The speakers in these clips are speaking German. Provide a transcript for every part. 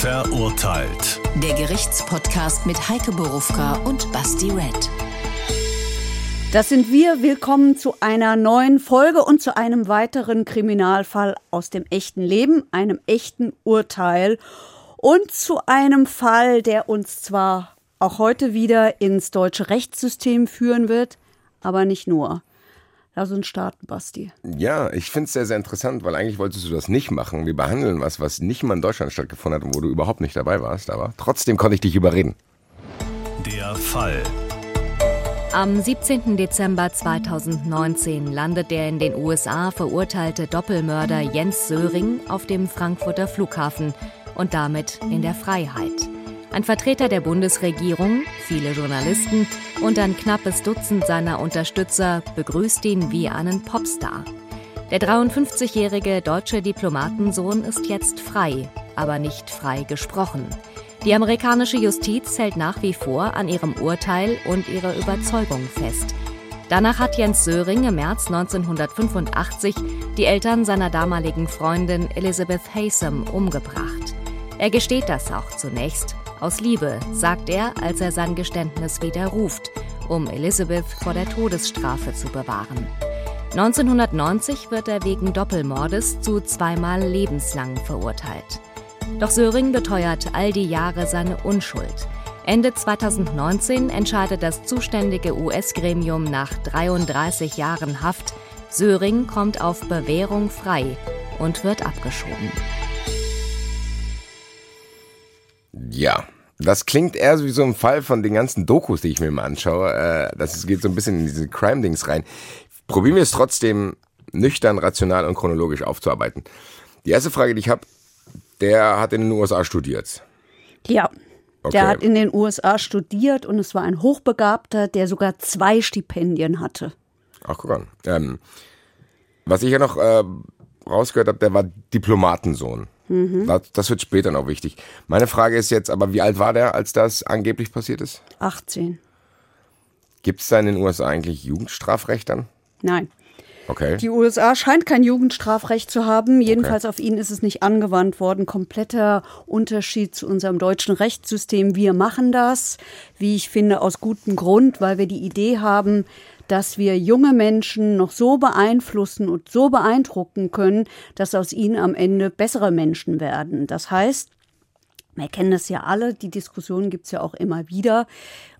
Verurteilt. Der Gerichtspodcast mit Heike Borufka und Basti Red. Das sind wir. Willkommen zu einer neuen Folge und zu einem weiteren Kriminalfall aus dem echten Leben, einem echten Urteil und zu einem Fall, der uns zwar auch heute wieder ins deutsche Rechtssystem führen wird, aber nicht nur. Lass uns starten, Basti. Ja, ich finde es sehr, sehr interessant, weil eigentlich wolltest du das nicht machen. Wir behandeln was, was nicht mal in Deutschland stattgefunden hat und wo du überhaupt nicht dabei warst, aber trotzdem konnte ich dich überreden. Der Fall. Am 17. Dezember 2019 landet der in den USA verurteilte Doppelmörder Jens Söring auf dem Frankfurter Flughafen und damit in der Freiheit. Ein Vertreter der Bundesregierung, viele Journalisten und ein knappes Dutzend seiner Unterstützer begrüßt ihn wie einen Popstar. Der 53-jährige deutsche Diplomatensohn ist jetzt frei, aber nicht frei gesprochen. Die amerikanische Justiz hält nach wie vor an ihrem Urteil und ihrer Überzeugung fest. Danach hat Jens Söring im März 1985 die Eltern seiner damaligen Freundin Elizabeth Haysom umgebracht. Er gesteht das auch zunächst aus Liebe, sagt er, als er sein Geständnis widerruft, um Elizabeth vor der Todesstrafe zu bewahren. 1990 wird er wegen Doppelmordes zu zweimal lebenslang verurteilt. Doch Söring beteuert all die Jahre seine Unschuld. Ende 2019 entscheidet das zuständige US-Gremium nach 33 Jahren Haft, Söring kommt auf Bewährung frei und wird abgeschoben. Ja, das klingt eher wie so ein Fall von den ganzen Dokus, die ich mir mal anschaue. Äh, das geht so ein bisschen in diese Crime-Dings rein. Probieren wir es trotzdem nüchtern, rational und chronologisch aufzuarbeiten. Die erste Frage, die ich habe, der hat in den USA studiert. Ja, okay. der hat in den USA studiert und es war ein Hochbegabter, der sogar zwei Stipendien hatte. Ach, guck an. Ähm, was ich ja noch äh, rausgehört habe, der war Diplomatensohn. Mhm. Das, wird später noch wichtig. Meine Frage ist jetzt aber, wie alt war der, als das angeblich passiert ist? 18. Gibt es da in den USA eigentlich Jugendstrafrecht dann? Nein. Okay. Die USA scheint kein Jugendstrafrecht zu haben. Jedenfalls okay. auf ihn ist es nicht angewandt worden. Kompletter Unterschied zu unserem deutschen Rechtssystem. Wir machen das, wie ich finde, aus gutem Grund, weil wir die Idee haben, dass wir junge Menschen noch so beeinflussen und so beeindrucken können, dass aus ihnen am Ende bessere Menschen werden. Das heißt, wir kennen das ja alle, die Diskussion gibt es ja auch immer wieder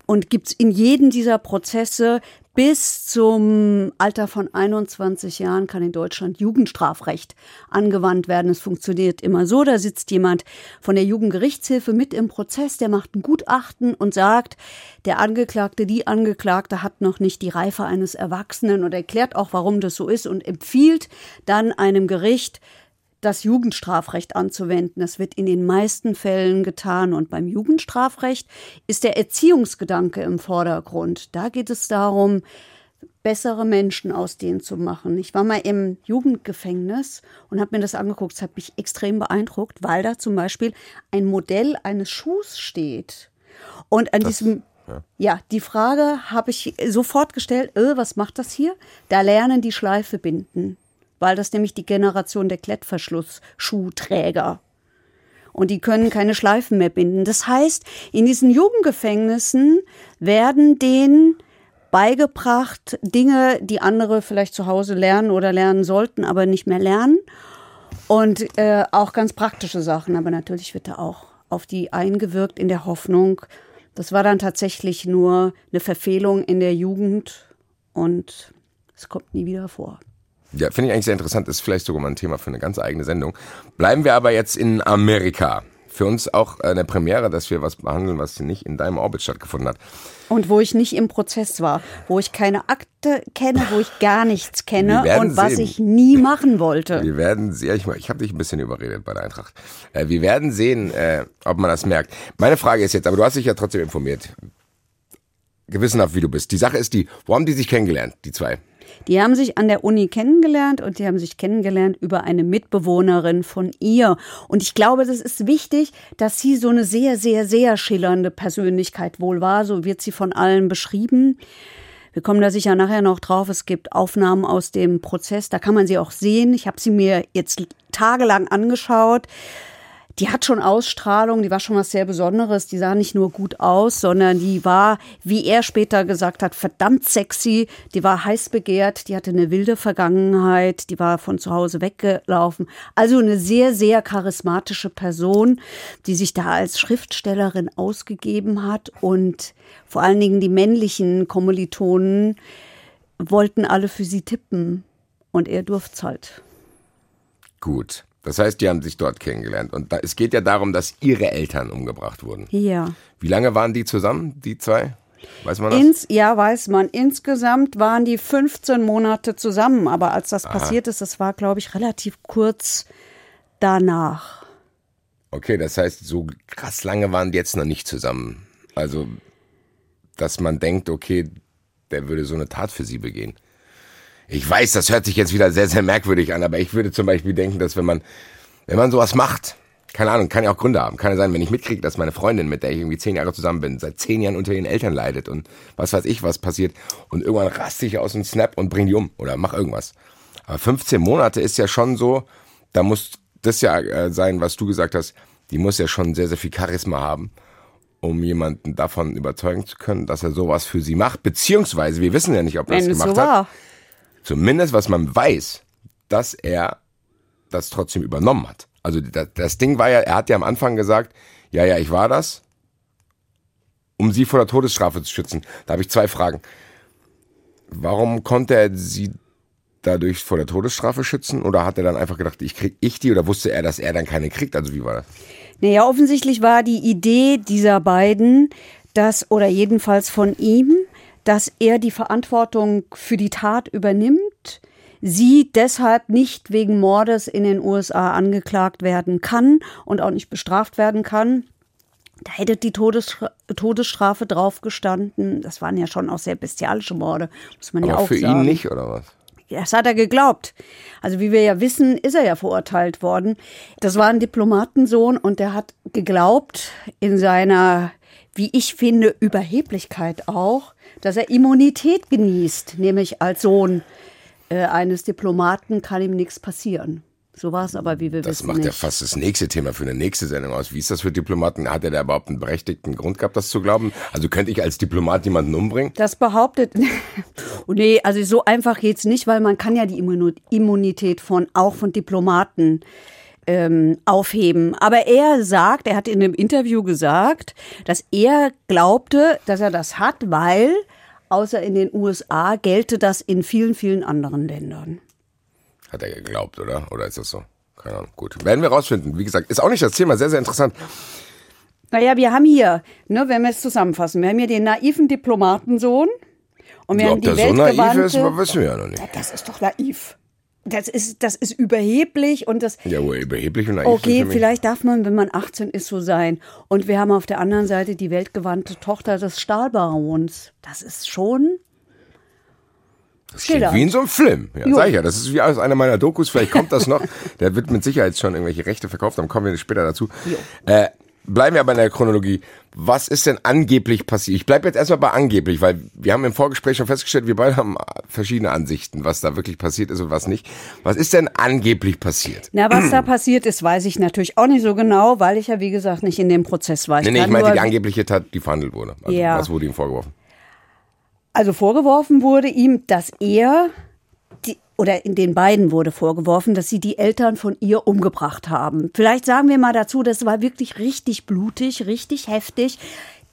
und gibt es in jedem dieser Prozesse bis zum Alter von 21 Jahren kann in Deutschland Jugendstrafrecht angewandt werden. Es funktioniert immer so, da sitzt jemand von der Jugendgerichtshilfe mit im Prozess, der macht ein Gutachten und sagt, der Angeklagte, die Angeklagte hat noch nicht die Reife eines Erwachsenen und erklärt auch, warum das so ist und empfiehlt dann einem Gericht, das Jugendstrafrecht anzuwenden. Das wird in den meisten Fällen getan. Und beim Jugendstrafrecht ist der Erziehungsgedanke im Vordergrund. Da geht es darum, bessere Menschen aus denen zu machen. Ich war mal im Jugendgefängnis und habe mir das angeguckt. Das hat mich extrem beeindruckt, weil da zum Beispiel ein Modell eines Schuhs steht. Und an das, diesem, ja. ja. die Frage habe ich sofort gestellt, äh, was macht das hier? Da lernen die Schleife binden weil das nämlich die Generation der Klettverschlussschuhträger. Und die können keine Schleifen mehr binden. Das heißt, in diesen Jugendgefängnissen werden denen beigebracht Dinge, die andere vielleicht zu Hause lernen oder lernen sollten, aber nicht mehr lernen. Und äh, auch ganz praktische Sachen. Aber natürlich wird da auch auf die eingewirkt in der Hoffnung, das war dann tatsächlich nur eine Verfehlung in der Jugend und es kommt nie wieder vor. Ja, finde ich eigentlich sehr interessant. Ist vielleicht sogar mal ein Thema für eine ganz eigene Sendung. Bleiben wir aber jetzt in Amerika. Für uns auch eine Premiere, dass wir was behandeln, was nicht in deinem Orbit stattgefunden hat. Und wo ich nicht im Prozess war, wo ich keine Akte kenne, wo ich gar nichts kenne und was sehen. ich nie machen wollte. Wir werden sehen, ich, ich habe dich ein bisschen überredet bei der Eintracht. Äh, wir werden sehen, äh, ob man das merkt. Meine Frage ist jetzt, aber du hast dich ja trotzdem informiert. Gewissenhaft, wie du bist. Die Sache ist die, wo haben die sich kennengelernt, die zwei? Die haben sich an der Uni kennengelernt und die haben sich kennengelernt über eine Mitbewohnerin von ihr. Und ich glaube, das ist wichtig, dass sie so eine sehr, sehr, sehr schillernde Persönlichkeit wohl war. So wird sie von allen beschrieben. Wir kommen da sicher nachher noch drauf. Es gibt Aufnahmen aus dem Prozess, da kann man sie auch sehen. Ich habe sie mir jetzt tagelang angeschaut. Die hat schon Ausstrahlung, die war schon was sehr Besonderes. Die sah nicht nur gut aus, sondern die war, wie er später gesagt hat, verdammt sexy. Die war heiß begehrt, die hatte eine wilde Vergangenheit, die war von zu Hause weggelaufen. Also eine sehr, sehr charismatische Person, die sich da als Schriftstellerin ausgegeben hat und vor allen Dingen die männlichen Kommilitonen wollten alle für sie tippen und er durfte halt. Gut. Das heißt, die haben sich dort kennengelernt. Und da, es geht ja darum, dass ihre Eltern umgebracht wurden. Ja. Wie lange waren die zusammen, die zwei? Weiß man das? Ins, ja, weiß man. Insgesamt waren die 15 Monate zusammen. Aber als das Aha. passiert ist, das war, glaube ich, relativ kurz danach. Okay, das heißt, so krass lange waren die jetzt noch nicht zusammen. Also, dass man denkt, okay, der würde so eine Tat für sie begehen. Ich weiß, das hört sich jetzt wieder sehr, sehr merkwürdig an, aber ich würde zum Beispiel denken, dass wenn man, wenn man sowas macht, keine Ahnung, kann ja auch Gründe haben. Kann ja sein, wenn ich mitkriege, dass meine Freundin, mit der ich irgendwie zehn Jahre zusammen bin, seit zehn Jahren unter ihren Eltern leidet und was weiß ich, was passiert und irgendwann raste ich aus dem Snap und bring die um oder mach irgendwas. Aber 15 Monate ist ja schon so, da muss das ja äh, sein, was du gesagt hast, die muss ja schon sehr, sehr viel Charisma haben, um jemanden davon überzeugen zu können, dass er sowas für sie macht, beziehungsweise wir wissen ja nicht, ob er es gemacht so hat zumindest was man weiß, dass er das trotzdem übernommen hat. Also das, Ding war ja, er hat ja am Anfang gesagt, ja, ja, ich war das, um sie vor der Todesstrafe zu schützen. Da habe ich zwei Fragen. Warum konnte er sie dadurch vor der Todesstrafe schützen? Oder hat er dann einfach gedacht, ich krieg ich die? Oder wusste er, dass er dann keine kriegt? Also wie war das? Naja, offensichtlich war die Idee dieser beiden, dass, oder jedenfalls von ihm, dass er die Verantwortung für die Tat übernimmt, sie deshalb nicht wegen Mordes in den USA angeklagt werden kann und auch nicht bestraft werden kann. Da hätte die Todesstra Todesstrafe drauf gestanden. Das waren ja schon auch sehr bestialische Morde, muss man Aber ja auch für sagen. ihn nicht, oder was? Das hat er geglaubt. Also wie wir ja wissen, ist er ja verurteilt worden. Das war ein Diplomatensohn und der hat geglaubt in seiner, wie ich finde, Überheblichkeit auch, dass er Immunität genießt, nämlich als Sohn äh, eines Diplomaten kann ihm nichts passieren. So war es aber, wie wir das wissen. Das macht nicht. ja fast das nächste Thema für eine nächste Sendung aus. Wie ist das für Diplomaten? Hat er da überhaupt einen berechtigten Grund gehabt, das zu glauben? Also könnte ich als Diplomat jemanden umbringen? Das behauptet. oh nee, also so einfach geht's nicht, weil man kann ja die Immunität von auch von Diplomaten ähm, aufheben. Aber er sagt, er hat in einem Interview gesagt, dass er glaubte, dass er das hat, weil außer in den USA gelte das in vielen, vielen anderen Ländern. Hat er geglaubt, oder? Oder ist das so? Keine Ahnung. Gut. Werden wir rausfinden. Wie gesagt, ist auch nicht das Thema. Sehr, sehr interessant. Naja, wir haben hier, ne, wenn wir es zusammenfassen, wir haben hier den naiven Diplomatensohn. Und wir ja, haben die ob der so naiv ist, wissen wir ja noch nicht. Ja, das ist doch naiv das ist, das ist überheblich und das. Ja, überheblich und. Okay, vielleicht darf man, wenn man 18 ist, so sein. Und wir haben auf der anderen Seite die weltgewandte Tochter des Stahlbarons. Das ist schon. Das klingt wie in so einem Film. Ja, sag ich ja, das ist wie aus einer meiner Dokus. Vielleicht kommt das noch. Der wird mit Sicherheit schon irgendwelche Rechte verkauft. Dann kommen wir später dazu. Äh, bleiben wir aber in der Chronologie. Was ist denn angeblich passiert? Ich bleibe jetzt erstmal bei angeblich, weil wir haben im Vorgespräch schon festgestellt, wir beide haben verschiedene Ansichten, was da wirklich passiert ist und was nicht. Was ist denn angeblich passiert? Na, was da passiert ist, weiß ich natürlich auch nicht so genau, weil ich ja, wie gesagt, nicht in dem Prozess war. Ich nee, nee, ich meinte die angebliche Tat, die verhandelt wurde. Also, ja. Was wurde ihm vorgeworfen? Also vorgeworfen wurde ihm, dass er oder in den beiden wurde vorgeworfen, dass sie die Eltern von ihr umgebracht haben. Vielleicht sagen wir mal dazu, das war wirklich richtig blutig, richtig heftig.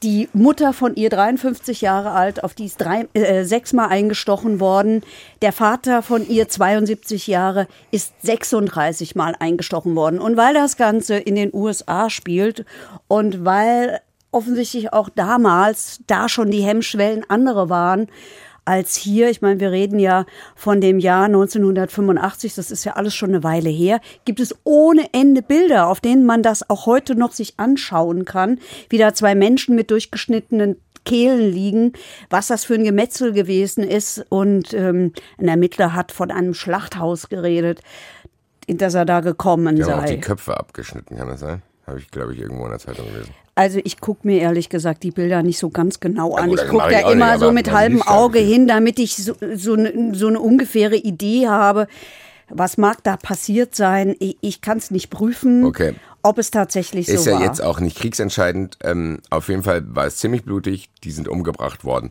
Die Mutter von ihr, 53 Jahre alt, auf die ist drei, äh, sechsmal eingestochen worden. Der Vater von ihr, 72 Jahre, ist 36 Mal eingestochen worden. Und weil das Ganze in den USA spielt und weil offensichtlich auch damals da schon die Hemmschwellen andere waren, als hier. Ich meine, wir reden ja von dem Jahr 1985, das ist ja alles schon eine Weile her. Gibt es ohne Ende Bilder, auf denen man das auch heute noch sich anschauen kann, wie da zwei Menschen mit durchgeschnittenen Kehlen liegen, was das für ein Gemetzel gewesen ist. Und ähm, ein Ermittler hat von einem Schlachthaus geredet, in das er da gekommen die sei. Auch die Köpfe abgeschnitten, kann das sein? Habe ich, glaube ich, irgendwo in der Zeitung gelesen. Also ich gucke mir ehrlich gesagt die Bilder nicht so ganz genau an. Ja, gut, ich gucke da immer nicht, so mit halbem Auge hin, damit ich so, so, eine, so eine ungefähre Idee habe. Was mag da passiert sein? Ich, ich kann es nicht prüfen, Okay. ob es tatsächlich Ist so ja war. jetzt auch nicht kriegsentscheidend. Ähm, auf jeden Fall war es ziemlich blutig. Die sind umgebracht worden.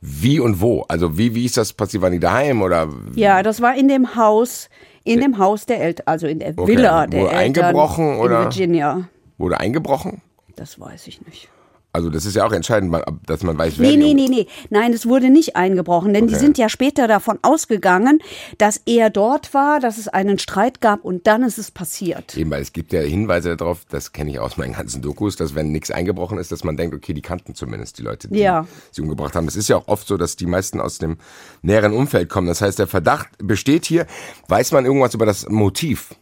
Wie und wo? Also wie, wie ist das passiert? Waren die daheim oder? Ja, das war in dem Haus, in dem Haus der Eltern, also in der Okay. Villa der Wurde Eltern eingebrochen, oder? in Virginia. Wurde eingebrochen? Das weiß ich nicht. Also das ist ja auch entscheidend, dass man weiß, wer Nee, die nee, nee, nee. Nein, es wurde nicht eingebrochen, denn die Okay. sind ja später davon ausgegangen, dass er dort war, dass es einen Streit gab und dann ist es passiert. Eben, weil es gibt ja Hinweise darauf, das kenne ich aus meinen ganzen Dokus, dass wenn nichts eingebrochen ist, dass man denkt, okay, die kannten zumindest die Leute, die Ja. sie umgebracht haben. Das ist ja auch oft so, dass die meisten aus dem näheren Umfeld kommen. Das heißt, der Verdacht besteht hier. Weiß man irgendwas über das Motiv?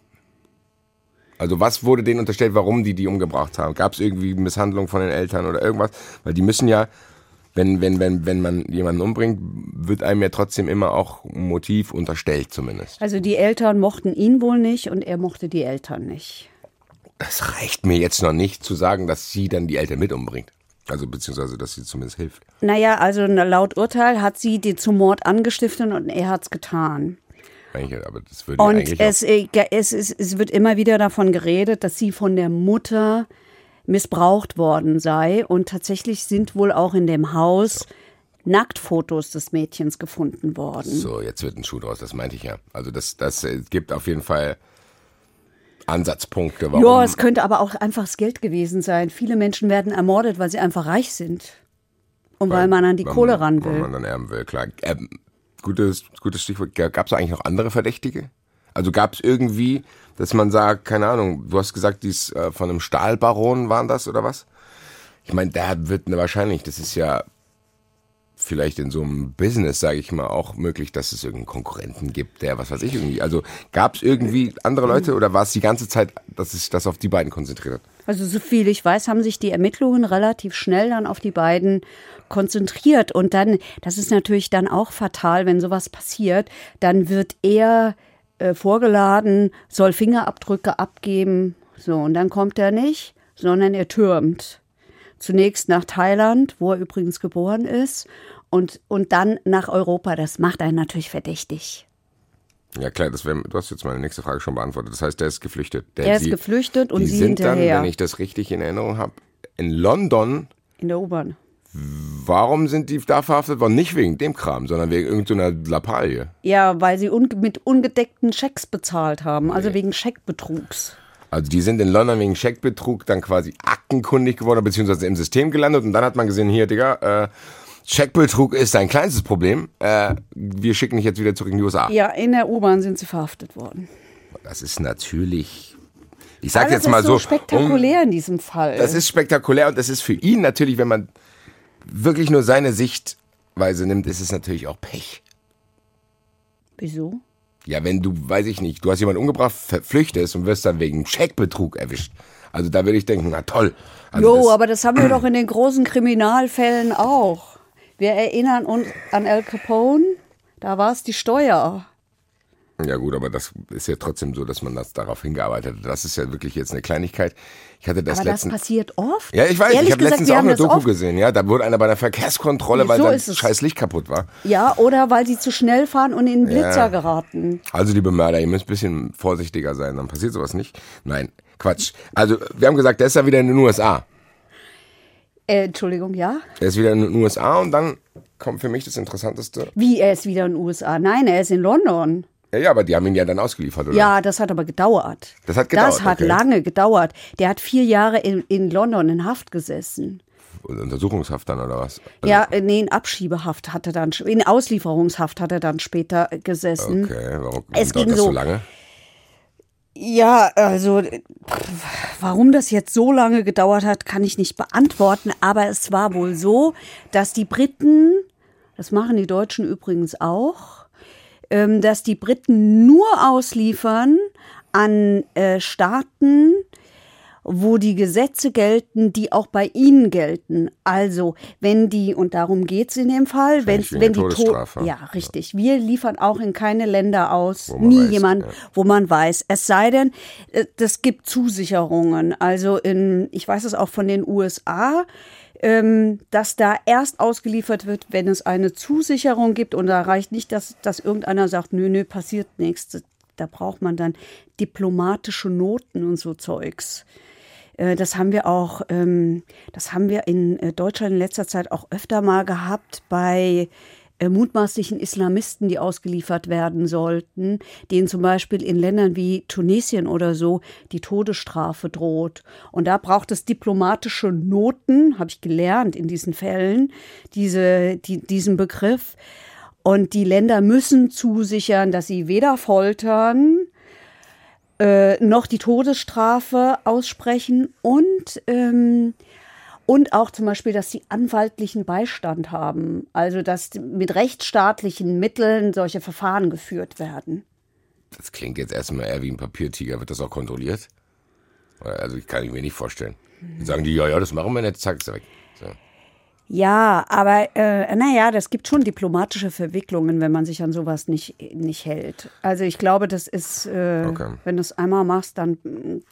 Also was wurde denen unterstellt, warum die die umgebracht haben? Gab es irgendwie Misshandlung von den Eltern oder irgendwas? Weil die müssen ja, wenn, wenn, wenn, wenn man jemanden umbringt, wird einem ja trotzdem immer auch ein Motiv unterstellt zumindest. Also die Eltern mochten ihn wohl nicht und er mochte die Eltern nicht. Das reicht mir jetzt noch nicht zu sagen, dass sie dann die Eltern mit umbringt. Also beziehungsweise, dass sie zumindest hilft. Naja, also laut Urteil hat sie die zum Mord angestiftet und er hat's getan. Aber das würde Und eigentlich es, äh, es, es, es wird immer wieder davon geredet, dass sie von der Mutter missbraucht worden sei. Und tatsächlich sind wohl auch in dem Haus Nacktfotos des Mädchens gefunden worden. so, jetzt wird ein Schuh draus, das meinte ich ja. Also das, das äh, gibt auf jeden Fall Ansatzpunkte, warum. Ja, es könnte aber auch einfach das Geld gewesen sein. Viele Menschen werden ermordet, weil sie einfach reich sind. Und weil, man an die weil Kohle man- ran Weil will. man dann erben will, klar. Ähm, gutes, gutes Stichwort. Gab es eigentlich noch andere Verdächtige? Also gab es irgendwie, dass man sagt, keine Ahnung, du hast gesagt, dies äh, von einem Stahlbaron waren das oder was? Ich meine, da wird ne, wahrscheinlich, das ist ja vielleicht in so einem Business, sage ich mal, auch möglich, dass es irgendeinen Konkurrenten gibt, der was weiß ich irgendwie. Also gab es irgendwie andere Leute oder war es die ganze Zeit, dass sich das auf die beiden konzentriert hat? Also so viel ich weiß, haben sich die Ermittlungen relativ schnell dann auf die beiden konzentriert. Und dann, das ist natürlich dann auch fatal, wenn sowas passiert, dann wird er äh, vorgeladen, soll Fingerabdrücke abgeben. So, und dann kommt er nicht, sondern er türmt. Zunächst nach Thailand, wo er übrigens geboren ist, und, und dann nach Europa. Das macht einen natürlich verdächtig. Ja klar, das wär, du hast jetzt meine nächste Frage schon beantwortet. Das heißt, der ist geflüchtet. Der, Er ist geflüchtet und die sie sind hinterher. dann, wenn ich das richtig in Erinnerung habe, in London. In der U-Bahn. Warum sind die da verhaftet worden? Nicht wegen dem Kram, sondern wegen irgendeiner Lappalie. Ja, weil sie un mit ungedeckten Schecks bezahlt haben, also wegen Scheckbetrugs. Also die sind in London wegen Scheckbetrug dann quasi aktenkundig geworden, beziehungsweise im System gelandet und dann hat man gesehen, hier, Digga, äh, Scheckbetrug ist dein kleinstes Problem. Äh, wir schicken dich jetzt wieder zurück in die USA. Ja, in der U-Bahn sind sie verhaftet worden. Das ist natürlich, ich sag Alles jetzt mal ist so, um- spektakulär in diesem Fall. Das ist spektakulär und das ist für ihn natürlich, wenn man wirklich nur seine Sichtweise nimmt, ist es natürlich auch Pech. Wieso? Ja, wenn du, weiß ich nicht, du hast jemanden umgebracht, flüchtest und wirst dann wegen Scheckbetrug erwischt. Also da würde ich denken, na toll. Also jo, das- aber das haben wir doch in den großen Kriminalfällen auch. Wir erinnern uns an Al Capone, da war es die Steuer. Ja gut, aber das ist ja trotzdem so, dass man das darauf hingearbeitet hat. Das ist ja wirklich jetzt eine Kleinigkeit. Ich hatte das aber das letzten. passiert oft. Ja, ich weiß, Ehrlich ich habe gesagt, letztens auch eine das Doku oft. gesehen, ja. Da wurde einer bei einer Verkehrskontrolle, weil So sein ist es. scheiß Licht kaputt war. Ja, oder weil sie zu schnell fahren und in den Blitzer Ja. geraten. Also, liebe Mörder, ihr müsst ein bisschen vorsichtiger sein, dann passiert sowas nicht. Nein, Quatsch. Also, wir haben gesagt, der ist ja wieder in den USA. Äh, Entschuldigung, ja? Er ist wieder in den USA und dann kommt für mich das Interessanteste. Wie, er ist wieder in den USA? Nein, er ist in London. Ja, ja, aber die haben ihn ja dann ausgeliefert, oder? Ja, das hat aber gedauert. Das hat gedauert, Das hat okay. lange gedauert. Der hat vier Jahre in, in London in Haft gesessen. Untersuchungshaft dann, oder was? Ja, äh, nee, in Abschiebehaft hat er dann, in Auslieferungshaft hat er dann später gesessen. Okay, warum Es ging das so so- lange? Ja, also warum das jetzt so lange gedauert hat, kann ich nicht beantworten. Aber es war wohl so, dass die Briten, das machen die Deutschen übrigens auch, ähm, dass die Briten nur ausliefern an äh, Staaten, wo die Gesetze gelten, die auch bei ihnen gelten. Also, wenn die, und darum geht's in dem Fall, wenn, wenn die Todesstrafe. To ja, richtig. Wir liefern auch in keine Länder aus, nie weiß, jemand, ja. wo man weiß. Es sei denn, äh, das gibt Zusicherungen. Also in, ich weiß es auch von den USA, ähm, dass da erst ausgeliefert wird, wenn es eine Zusicherung gibt. Und da reicht nicht, dass, dass irgendeiner sagt, nö, nö, passiert nichts. da braucht man dann diplomatische Noten und so Zeugs. Äh, das haben wir auch, ähm, das haben wir in äh, Deutschland in letzter Zeit auch öfter mal gehabt bei mutmaßlichen Islamisten, die ausgeliefert werden sollten, denen zum Beispiel in Ländern wie Tunesien oder so die Todesstrafe droht. Und da braucht es diplomatische Noten, habe ich gelernt in diesen Fällen, diese, die, diesen Begriff. Und die Länder müssen zusichern, dass sie weder foltern, äh, noch die Todesstrafe aussprechen und ähm, und auch zum Beispiel, dass sie anwaltlichen Beistand haben, also dass mit rechtsstaatlichen Mitteln solche Verfahren geführt werden. Das klingt jetzt erstmal eher wie ein Papiertiger. Wird das auch kontrolliert? Also ich kann ich mir nicht vorstellen. sagen die, ja, ja, das machen wir nicht, zack, ist weg. So. Ja, aber äh, naja, das gibt schon diplomatische Verwicklungen, wenn man sich an sowas nicht, nicht hält. Also ich glaube, das ist, äh, okay. wenn du es einmal machst, dann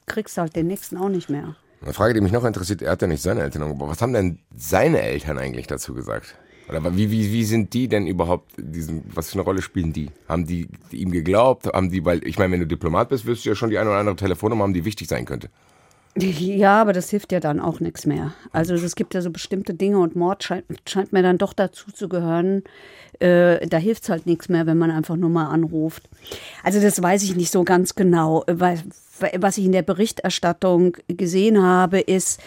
kriegst du halt den nächsten auch nicht mehr. Eine Frage, die mich noch interessiert, er hat ja nicht seine Eltern umgebracht. Was haben denn seine Eltern eigentlich dazu gesagt? Oder wie, wie, wie sind die denn überhaupt, diesen, was für eine Rolle spielen die? Haben die, ihm geglaubt? Haben die, weil, ich meine, wenn du Diplomat bist, wirst du ja schon die eine oder andere Telefonnummer haben, die wichtig sein könnte. Ja, aber das hilft ja dann auch nichts mehr. Also es gibt ja so bestimmte Dinge und Mord scheint, scheint mir dann doch dazu zu gehören. Äh, da hilft es halt nichts mehr, wenn man einfach nur mal anruft. Also das weiß ich nicht so ganz genau, was ich in der Berichterstattung gesehen habe, ist,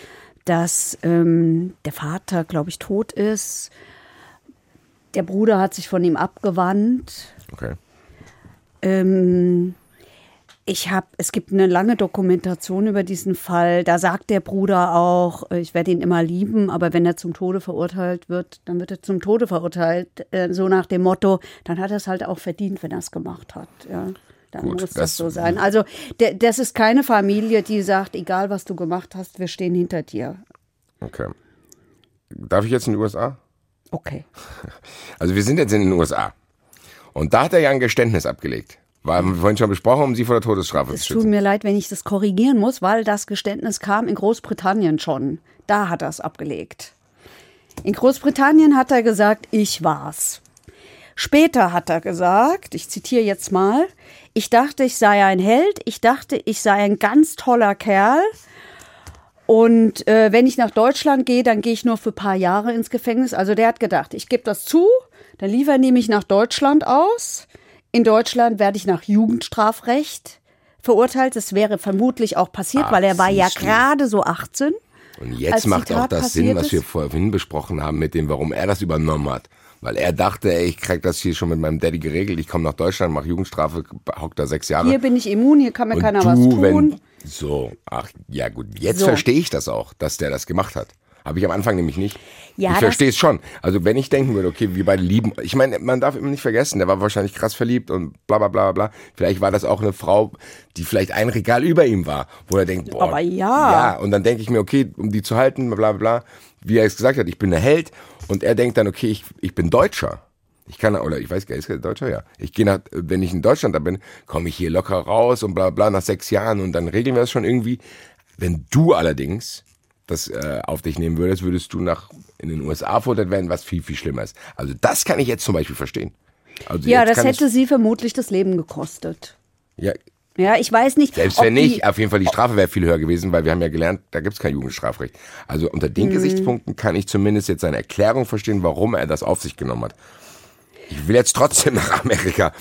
dass ähm, der Vater, glaube ich, tot ist. Der Bruder hat sich von ihm abgewandt. Okay. Ähm, ich habe, es gibt eine lange Dokumentation über diesen Fall. Da sagt der Bruder auch, ich werde ihn immer lieben, aber wenn er zum Tode verurteilt wird, dann wird er zum Tode verurteilt. Äh, so nach dem Motto, dann hat er es halt auch verdient, wenn er es gemacht hat. Ja. Dann Gut, muss das, das, so sein. Also das ist keine Familie, die sagt, egal was du gemacht hast, wir stehen hinter dir. Okay. Darf ich jetzt in die USA? Okay. Also wir sind jetzt in den USA. Und da hat er ja ein Geständnis abgelegt. Haben wir vorhin schon besprochen, um sie vor der Todesstrafe es zu schützen. Es tut mir leid, wenn ich das korrigieren muss, weil das Geständnis kam in Großbritannien schon. Da hat er es abgelegt. In Großbritannien hat er gesagt, ich war's. Später hat er gesagt, ich zitiere jetzt mal, ich dachte, ich sei ein Held, ich dachte, ich sei ein ganz toller Kerl. Und äh, wenn ich nach Deutschland gehe, dann gehe ich nur für ein paar Jahre ins Gefängnis. Also der hat gedacht, ich gebe das zu, dann liefern die mich nach Deutschland aus. In Deutschland werde ich nach Jugendstrafrecht verurteilt. Das wäre vermutlich auch passiert, Ach, weil er war ja gerade so 18. Und jetzt macht auch das Sinn, was wir vorhin besprochen haben mit dem, warum er das übernommen hat. Weil er dachte, ey, ich krieg das hier schon mit meinem Daddy geregelt. Ich komme nach Deutschland, mache Jugendstrafe, hock da sechs Jahre. Hier bin ich immun, hier kann mir Und keiner du, was tun. Wenn, so, ach, ja gut, jetzt so. verstehe ich das auch, dass der das gemacht hat. Habe ich am Anfang nämlich nicht. Ja, ich verstehe es schon. Also wenn ich denken würde, okay, wir beide lieben, ich meine, man darf immer nicht vergessen, der war wahrscheinlich krass verliebt und bla bla bla bla. Vielleicht war das auch eine Frau, die vielleicht ein Regal über ihm war, wo er denkt, boah, aber ja. Ja, und dann denke ich mir, okay, um die zu halten, bla bla bla, wie er es gesagt hat, ich bin der Held und er denkt dann, okay, ich, ich bin Deutscher. Ich kann, oder ich weiß gar nicht, ist er Deutscher? Ja. Ich gehe nach, wenn ich in Deutschland da bin, komme ich hier locker raus und bla bla nach sechs Jahren und dann regeln wir das schon irgendwie. Wenn du allerdings das äh, auf dich nehmen würdest, würdest du nach in den USA verurteilt werden, was viel, viel schlimmer ist. Also das kann ich jetzt zum Beispiel verstehen. Also ja, das hätte sie vermutlich das Leben gekostet. Ja, ja, ich weiß nicht. Selbst wenn nicht, auf jeden Fall die Strafe wäre viel höher gewesen, weil wir haben ja gelernt, da gibt es kein Jugendstrafrecht. Also unter den mhm. Gesichtspunkten kann ich zumindest jetzt seine Erklärung verstehen, warum er das auf sich genommen hat. Ich will jetzt trotzdem nach Amerika.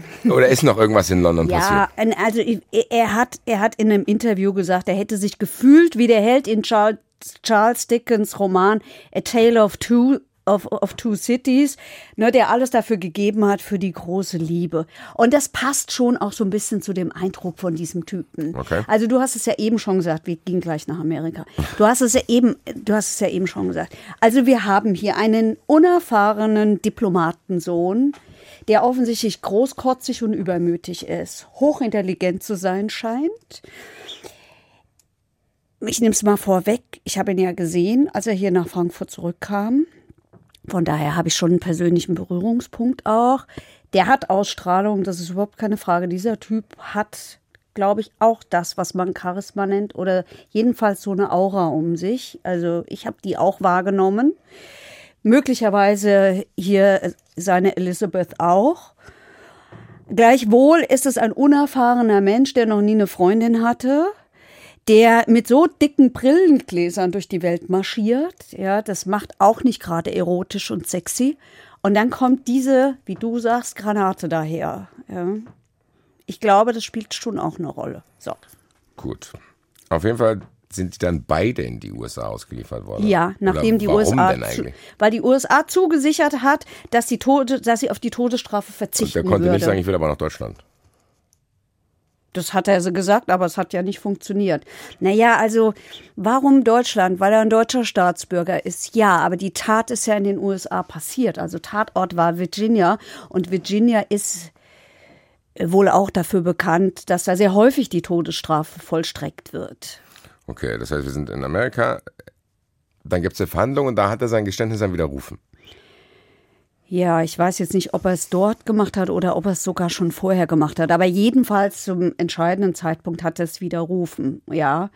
Oder ist noch irgendwas in London ja, passiert? Ja, also er hat, er hat in einem Interview gesagt, er hätte sich gefühlt wie der Held in Charles, Charles Dickens Roman A Tale of Two of, of Two Cities, ne, der alles dafür gegeben hat für die große Liebe. Und das passt schon auch so ein bisschen zu dem Eindruck von diesem Typen. Okay. Also du hast es ja eben schon gesagt, wir gehen gleich nach Amerika. Du hast es ja eben, du hast es ja eben schon gesagt. Also wir haben hier einen unerfahrenen Diplomatensohn, der offensichtlich großkotzig und übermütig ist, hochintelligent zu sein scheint. Ich nehme es mal vorweg. Ich habe ihn ja gesehen, als er hier nach Frankfurt zurückkam. Von daher habe ich schon einen persönlichen Berührungspunkt auch. Der hat Ausstrahlung, das ist überhaupt keine Frage. Dieser Typ hat, glaube ich, auch das, was man Charisma nennt oder jedenfalls so eine Aura um sich. Also ich habe die auch wahrgenommen. Möglicherweise hier seine Elizabeth auch. Gleichwohl ist es ein unerfahrener Mensch, der noch nie eine Freundin hatte, der mit so dicken Brillengläsern durch die Welt marschiert. Ja, das macht auch nicht gerade erotisch und sexy. Und dann kommt diese, wie du sagst, Granate daher. Ja. Ich glaube, das spielt schon auch eine Rolle. So. Gut. Auf jeden Fall sind die dann beide in die USA ausgeliefert worden. Ja, nachdem Oder die USA, zu, weil die USA zugesichert hat, dass sie, Tode, dass sie auf die Todesstrafe Und verzichten der konnte würde. nicht sagen, ich will aber nach Deutschland. Das hat er so gesagt, aber es hat ja nicht funktioniert. Naja, also warum Deutschland? Weil er ein deutscher Staatsbürger ist. Ja, aber die Tat ist ja in den USA passiert. Also Tatort war Virginia und Virginia ist wohl auch dafür bekannt, dass da sehr häufig die Todesstrafe vollstreckt wird. Okay, das heißt, wir sind in Amerika. Dann gibt es eine Verhandlung und da hat er sein Geständnis dann widerrufen. Ja, ich weiß jetzt nicht, ob er es dort gemacht hat oder ob er es sogar schon vorher gemacht hat. Aber jedenfalls zum entscheidenden Zeitpunkt hat er es widerrufen, ja.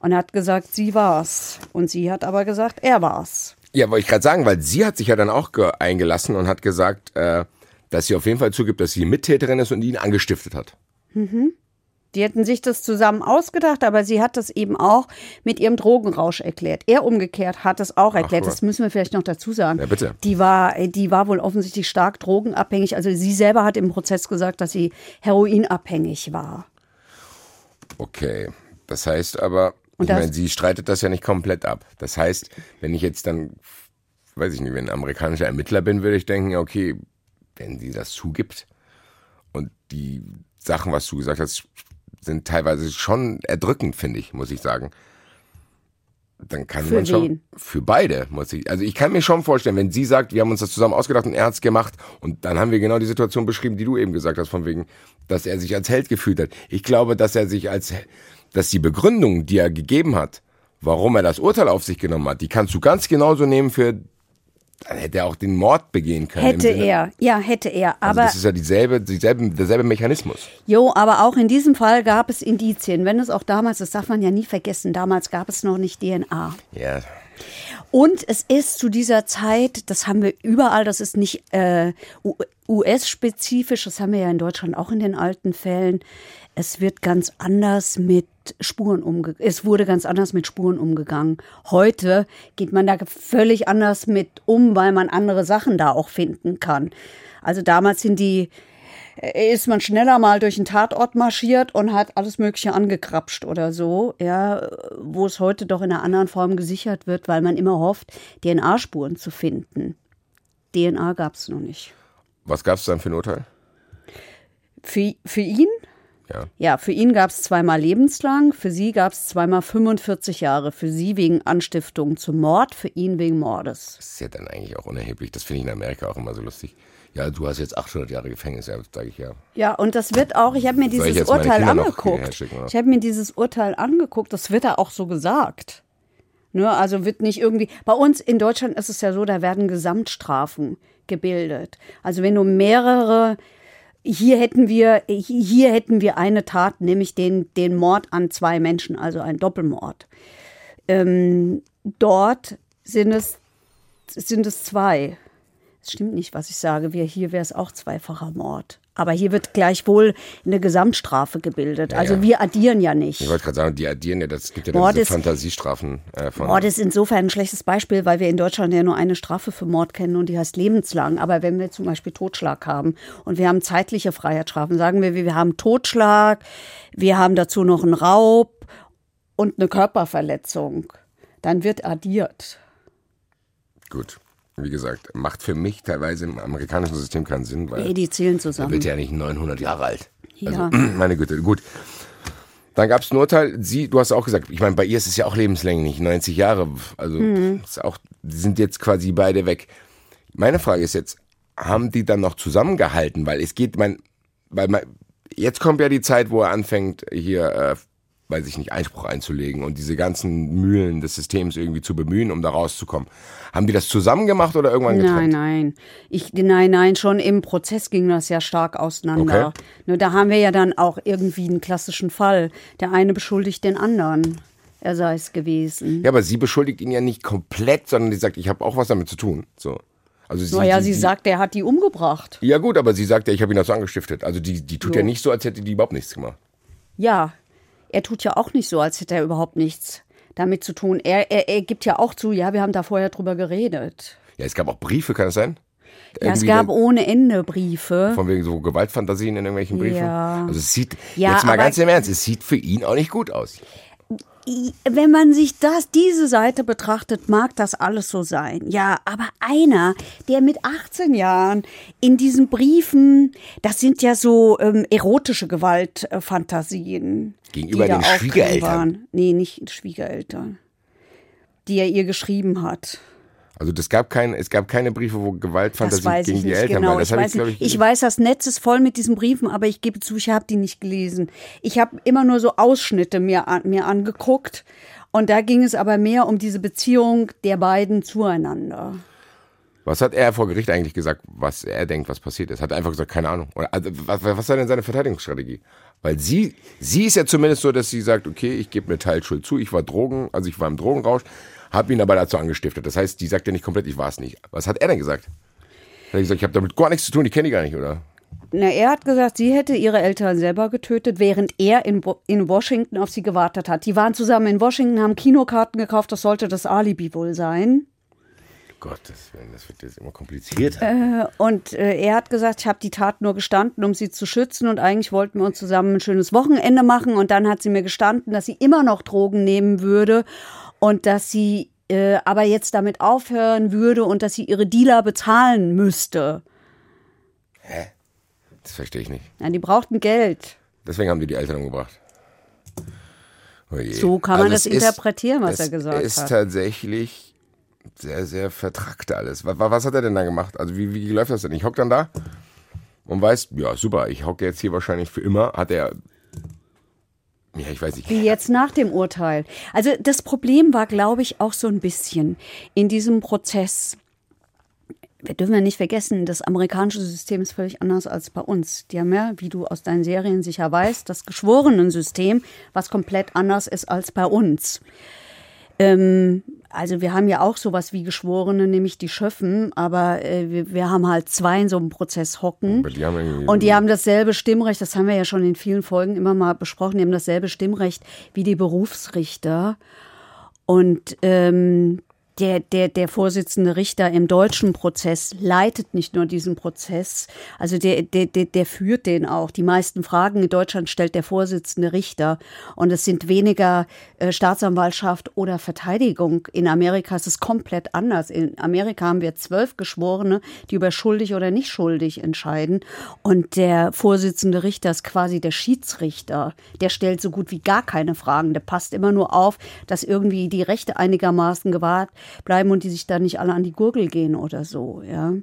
Und er hat gesagt, sie war's. Und sie hat aber gesagt, er war's. Ja, wollte ich gerade sagen, weil sie hat sich ja dann auch ge- eingelassen und hat gesagt, äh, dass sie auf jeden Fall zugibt, dass sie Mittäterin ist und ihn angestiftet hat. Die hätten sich das zusammen ausgedacht, aber sie hat das eben auch mit ihrem Drogenrausch erklärt. Er umgekehrt hat es auch erklärt. was. Das müssen wir vielleicht noch dazu sagen. Ja, bitte. Die war, die war wohl offensichtlich stark drogenabhängig. Also sie selber hat im Prozess gesagt, dass sie heroinabhängig war. Okay, das heißt aber, ich meine, sie streitet das ja nicht komplett ab. Das heißt, wenn ich jetzt dann, weiß ich nicht, wenn ein amerikanischer Ermittler bin, würde ich denken, okay, wenn sie das zugibt und die Sachen, was du gesagt hast, sind teilweise schon erdrückend, finde ich, muss ich sagen. Dann kann Für man schon wen? für beide muss ich. Also ich kann mir schon vorstellen, wenn sie sagt, wir haben uns das zusammen ausgedacht und er hat's gemacht und dann haben wir genau die Situation beschrieben, die du eben gesagt hast, von wegen, dass er sich als Held gefühlt hat. Ich glaube, dass er sich als, dass die Begründung, die er gegeben hat, warum er das Urteil auf sich genommen hat, die kannst du ganz genauso nehmen für, dann hätte er auch den Mord begehen können. Hätte er, ja, hätte er. Also Aber das ist ja dieselbe, dieselbe, derselbe Mechanismus. Jo, aber auch in diesem Fall gab es Indizien. Wenn es auch damals, das darf man ja nie vergessen, damals gab es noch nicht DNA. Ja, Und es ist zu dieser Zeit, das haben wir überall, das ist nicht äh, US-spezifisch, das haben wir ja in Deutschland auch in den alten Fällen. Es wird ganz anders mit Spuren umgegangen. Es wurde ganz anders mit Spuren umgegangen. Heute geht man da völlig anders mit um, weil man andere Sachen da auch finden kann. Also damals sind die äh, ist man schneller mal durch den Tatort marschiert und hat alles Mögliche angekrapscht oder so, ja, wo es heute doch in einer anderen Form gesichert wird, weil man immer hofft, DNA-Spuren zu finden. DNA gab es noch nicht. was gab's dann für ein Urteil? Für, für ihn? Ja. Ja, für ihn gab es zweimal lebenslang, für sie gab es zweimal 45 Jahre. Für sie wegen Anstiftung zum Mord, für ihn wegen Mordes. Das ist ja dann eigentlich auch unerheblich. Das finde ich in Amerika auch immer so lustig. Ja, du hast jetzt 800 Jahre Gefängnis, ja, sage ich ja. Ja, und das wird auch, ich habe mir dieses Urteil angeguckt. Ich habe mir dieses Urteil angeguckt, das wird da auch so gesagt. Ne, also wird nicht irgendwie. Bei uns in Deutschland ist es ja so, da werden Gesamtstrafen gebildet. Also wenn du mehrere, hier hätten wir, hier hätten wir eine Tat, nämlich den, den Mord an zwei Menschen, also ein Doppelmord. Ähm, dort sind es, sind es zwei. Stimmt nicht, was ich sage. Wir, hier wäre es auch zweifacher Mord. Aber hier wird gleichwohl eine Gesamtstrafe gebildet. also ja. wir addieren ja nicht. Ich wollte gerade sagen, die addieren ja, das gibt ja Mord diese ist- Fantasiestrafen äh, von. Mord ist insofern ein schlechtes Beispiel, weil wir in Deutschland ja nur eine Strafe für Mord kennen und die heißt lebenslang. Aber wenn wir zum Beispiel Totschlag haben und wir haben zeitliche Freiheitsstrafen, sagen wir, wir haben Totschlag, wir haben dazu noch einen Raub und eine Körperverletzung, dann wird addiert. Gut. Wie gesagt, macht für mich teilweise im amerikanischen System keinen Sinn, weil Ey, die zählen er zusammen. wird ja nicht 900 Jahre alt. Ja. Also, meine Güte, gut. Dann gab es ein Urteil, sie, du hast auch gesagt, ich meine, bei ihr ist es ja auch lebenslänglich, 90 Jahre. Also Mhm. ist auch, sind jetzt quasi beide weg. Meine Frage ist jetzt, haben die dann noch zusammengehalten? Weil es geht, mein, weil man, jetzt kommt ja die Zeit, wo er anfängt, hier, äh, weiß ich nicht, Einspruch einzulegen und diese ganzen Mühlen des Systems irgendwie zu bemühen, um da rauszukommen. Haben die das zusammen gemacht oder irgendwann getrennt? Nein, nein. Ich, nein, nein, schon im Prozess ging das ja stark auseinander. Okay. Nur da haben wir ja dann auch irgendwie einen klassischen Fall. Der eine beschuldigt den anderen. Er sei es gewesen. Ja, aber sie beschuldigt ihn ja nicht komplett, sondern sie sagt, ich habe auch was damit zu tun. So. Also sie, Naja, sie die, sagt, er hat die umgebracht. Ja gut, aber sie sagt ja, ich habe ihn dazu angestiftet. Also die, die tut Jo. ja nicht so, als hätte die überhaupt nichts gemacht. Ja, er tut ja auch nicht so, als hätte er überhaupt nichts damit zu tun. Er, er, er gibt ja auch zu, ja, wir haben da vorher drüber geredet. Ja, es gab auch Briefe, kann es sein? Ja, es gab ohne Ende Briefe. Von wegen so Gewaltfantasien in irgendwelchen Briefen. Ja. Also es sieht, Ja, jetzt mal ganz im Ernst, es sieht für ihn auch nicht gut aus. Wenn man sich das, diese Seite betrachtet, mag das alles so sein. Ja, aber einer, der mit 18 Jahren in diesen Briefen, das sind ja so ähm, erotische Gewaltfantasien. Gegenüber den Schwiegereltern? Waren. Nee, nicht Schwiegereltern. Die er ihr geschrieben hat. Also das gab kein, es gab keine Briefe, wo weiß gegen ich die Eltern genau. waren. Das Ich ich, weiß, nicht. ich, ich weiß, das Netz ist voll mit diesen Briefen, aber ich gebe zu, ich habe die nicht gelesen. Ich habe immer nur so Ausschnitte mir, an, mir angeguckt. Und da ging es aber mehr um diese Beziehung der beiden zueinander. Was hat er vor Gericht eigentlich gesagt, was er denkt, was passiert ist? Hat er einfach gesagt, keine Ahnung. Oder, also, was, was war denn seine Verteidigungsstrategie? Weil sie, sie ist ja zumindest so, dass sie sagt, okay, ich gebe mir Teilschuld zu, ich war Drogen, also ich war im Drogenrausch, habe ihn aber dazu angestiftet. Das heißt, die sagt ja nicht komplett, ich war es nicht. Was hat er denn gesagt? Hat er gesagt, ich habe damit gar nichts zu tun, ich kenne die gar nicht, oder? Na, er hat gesagt, sie hätte ihre Eltern selber getötet, während er in, in Washington auf sie gewartet hat. Die waren zusammen in Washington, haben Kinokarten gekauft, das sollte das Alibi wohl sein. Gottes Willen, das wird jetzt immer komplizierter. Und äh, er hat gesagt, ich habe die Tat nur gestanden, um sie zu schützen und eigentlich wollten wir uns zusammen ein schönes Wochenende machen. Und dann hat sie mir gestanden, dass sie immer noch Drogen nehmen würde und dass sie äh, aber jetzt damit aufhören würde und dass sie ihre Dealer bezahlen müsste. Das verstehe ich nicht. Ja, die brauchten Geld. Deswegen haben die die Eltern umgebracht. Oh. So kann man das es ist- interpretieren, was es er gesagt ist hat. tatsächlich sehr, sehr vertrackt alles. Was, was hat er denn da gemacht? Also wie, wie läuft das denn? Ich hock dann da und weiß, ja super, ich hocke jetzt hier wahrscheinlich für immer. Hat er, ja ich weiß nicht, Wie jetzt nach dem Urteil. Also das Problem war, glaube ich, auch so ein bisschen in diesem Prozess. Wir dürfen ja nicht vergessen, das amerikanische System ist völlig anders als bei uns. Die haben ja, wie du aus deinen Serien sicher weißt, das Geschworenensystem, was komplett anders ist als bei uns. Ähm, also wir haben ja auch sowas wie Geschworene, nämlich die Schöffen, aber äh, wir, wir haben halt zwei in so einem Prozess hocken. die Und die haben dasselbe Stimmrecht, das haben wir ja schon in vielen Folgen immer mal besprochen, die haben dasselbe Stimmrecht wie die Berufsrichter. Und ähm, der, der, der Vorsitzende Richter im deutschen Prozess leitet nicht nur diesen Prozess, also der, der, der, der führt den auch. Die meisten Fragen in Deutschland stellt der Vorsitzende Richter. Und es sind weniger äh, Staatsanwaltschaft oder Verteidigung. In Amerika ist es komplett anders. In Amerika haben wir zwölf Geschworene, die über schuldig oder nicht schuldig entscheiden. Und der Vorsitzende Richter ist quasi der Schiedsrichter. Der stellt so gut wie gar keine Fragen. Der passt immer nur auf, dass irgendwie die Rechte einigermaßen gewahrt bleiben und die sich da nicht alle an die Gurgel gehen oder so, ja.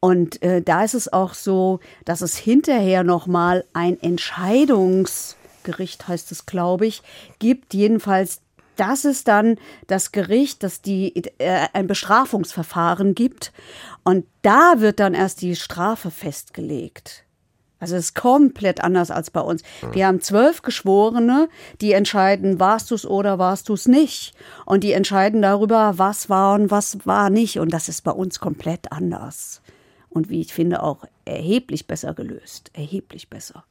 Und äh, da ist es auch so, dass es hinterher noch mal ein Entscheidungsgericht heißt es, glaube ich, gibt. Jedenfalls, dass es dann das Gericht, dass die äh, ein Bestrafungsverfahren gibt und da wird dann erst die Strafe festgelegt. Also es ist komplett anders als bei uns. Wir haben zwölf Geschworene, die entscheiden, warst du es oder warst du es nicht. Und die entscheiden darüber, was war und was war nicht. Und das ist bei uns komplett anders. Und wie ich finde, auch erheblich besser gelöst. Erheblich besser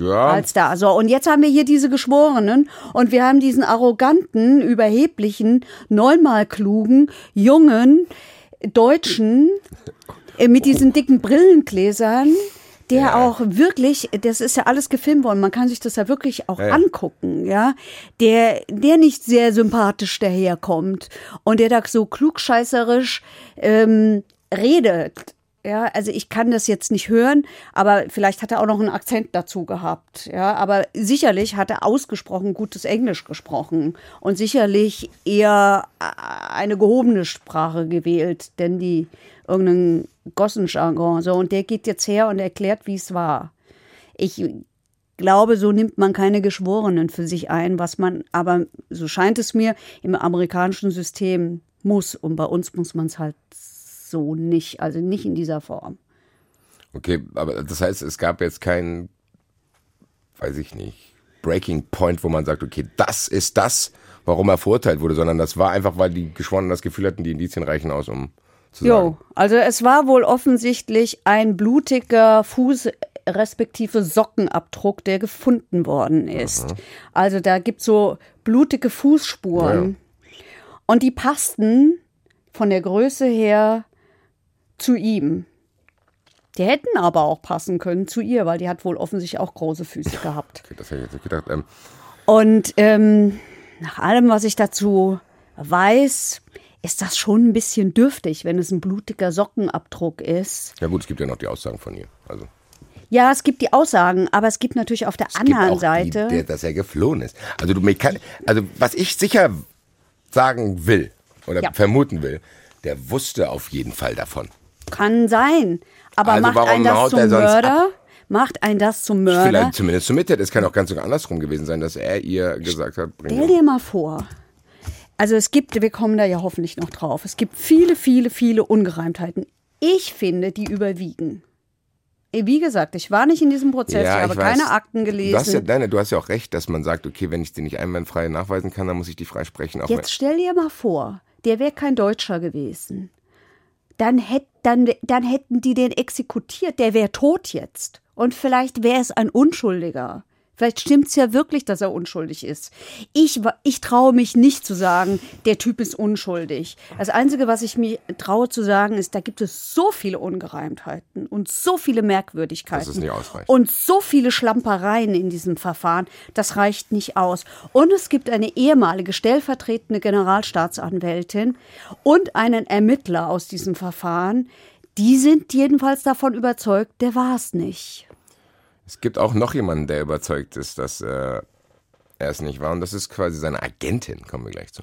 ja, als da. So, und jetzt haben wir hier diese Geschworenen und wir haben diesen arroganten, überheblichen, neunmal klugen, jungen Deutschen mit diesen dicken Brillengläsern, der auch wirklich, das ist ja alles gefilmt worden, man kann sich das ja wirklich auch ja. angucken, ja, der, der nicht sehr sympathisch daherkommt und der da so klugscheißerisch ähm, redet. Ja, also ich kann das jetzt nicht hören, aber vielleicht hat er auch noch einen Akzent dazu gehabt. Ja, aber sicherlich hat er ausgesprochen gutes Englisch gesprochen und sicherlich eher eine gehobene Sprache gewählt, denn die irgendeinen Gossenjargon so und der geht jetzt her und erklärt, wie es war. Ich glaube, so nimmt man keine Geschworenen für sich ein, was man aber so scheint es mir im amerikanischen System muss und bei uns muss man es halt so nicht, also nicht in dieser Form. okay, aber das heißt, es gab jetzt keinen, weiß ich nicht, Breaking Point, wo man sagt, okay, das ist das, warum er verurteilt wurde, sondern das war einfach, weil die Geschworenen das Gefühl hatten, die Indizien reichen aus, um Jo, also es war wohl offensichtlich ein blutiger Fuß respektive Sockenabdruck, der gefunden worden ist. Aha. Also da gibt es so blutige Fußspuren. Ja. Und die passten von der Größe her zu ihm. Die hätten aber auch passen können zu ihr, weil die hat wohl offensichtlich auch große Füße gehabt. Okay, das hätte ich jetzt gedacht. Ähm. Und ähm, nach allem, was ich dazu weiß, ist das schon ein bisschen dürftig, wenn es ein blutiger Sockenabdruck ist. Ja gut, es gibt ja noch die Aussagen von ihr. Also. Ja, es gibt die Aussagen, aber es gibt natürlich auf der es anderen Seite. Die, der, dass er geflohen ist. Also, du, also was ich sicher sagen will oder ja. vermuten will, der wusste auf jeden Fall davon. Kann sein. Aber also macht einen das zum Mörder? Macht einen das zum Mörder? Vielleicht zumindest zum Mitte. Es kann auch ganz sogar andersrum gewesen sein, dass er ihr gesagt hat, Stell dir mal vor. Also es gibt, wir kommen da ja hoffentlich noch drauf, es gibt viele, viele, viele Ungereimtheiten. Ich finde, die überwiegen. Wie gesagt, ich war nicht in diesem Prozess, ja, ich habe weiß. keine Akten gelesen. Du hast, ja, nein, du hast ja auch recht, dass man sagt, okay, wenn ich die nicht einwandfrei nachweisen kann, dann muss ich die freisprechen. Jetzt stell dir mal vor, der wäre kein Deutscher gewesen. Dann, hätt, dann, dann hätten die den exekutiert, der wäre tot jetzt. Und vielleicht wäre es ein Unschuldiger. Vielleicht stimmt es ja wirklich, dass er unschuldig ist. Ich, ich traue mich nicht zu sagen, der Typ ist unschuldig. Das Einzige, was ich mir traue zu sagen, ist, da gibt es so viele Ungereimtheiten und so viele Merkwürdigkeiten und so viele Schlampereien in diesem Verfahren. Das reicht nicht aus. Und es gibt eine ehemalige stellvertretende Generalstaatsanwältin und einen Ermittler aus diesem Verfahren. Die sind jedenfalls davon überzeugt, der war es nicht. Es gibt auch noch jemanden, der überzeugt ist, dass äh, er es nicht war. Und das ist quasi seine Agentin. Kommen wir gleich zu.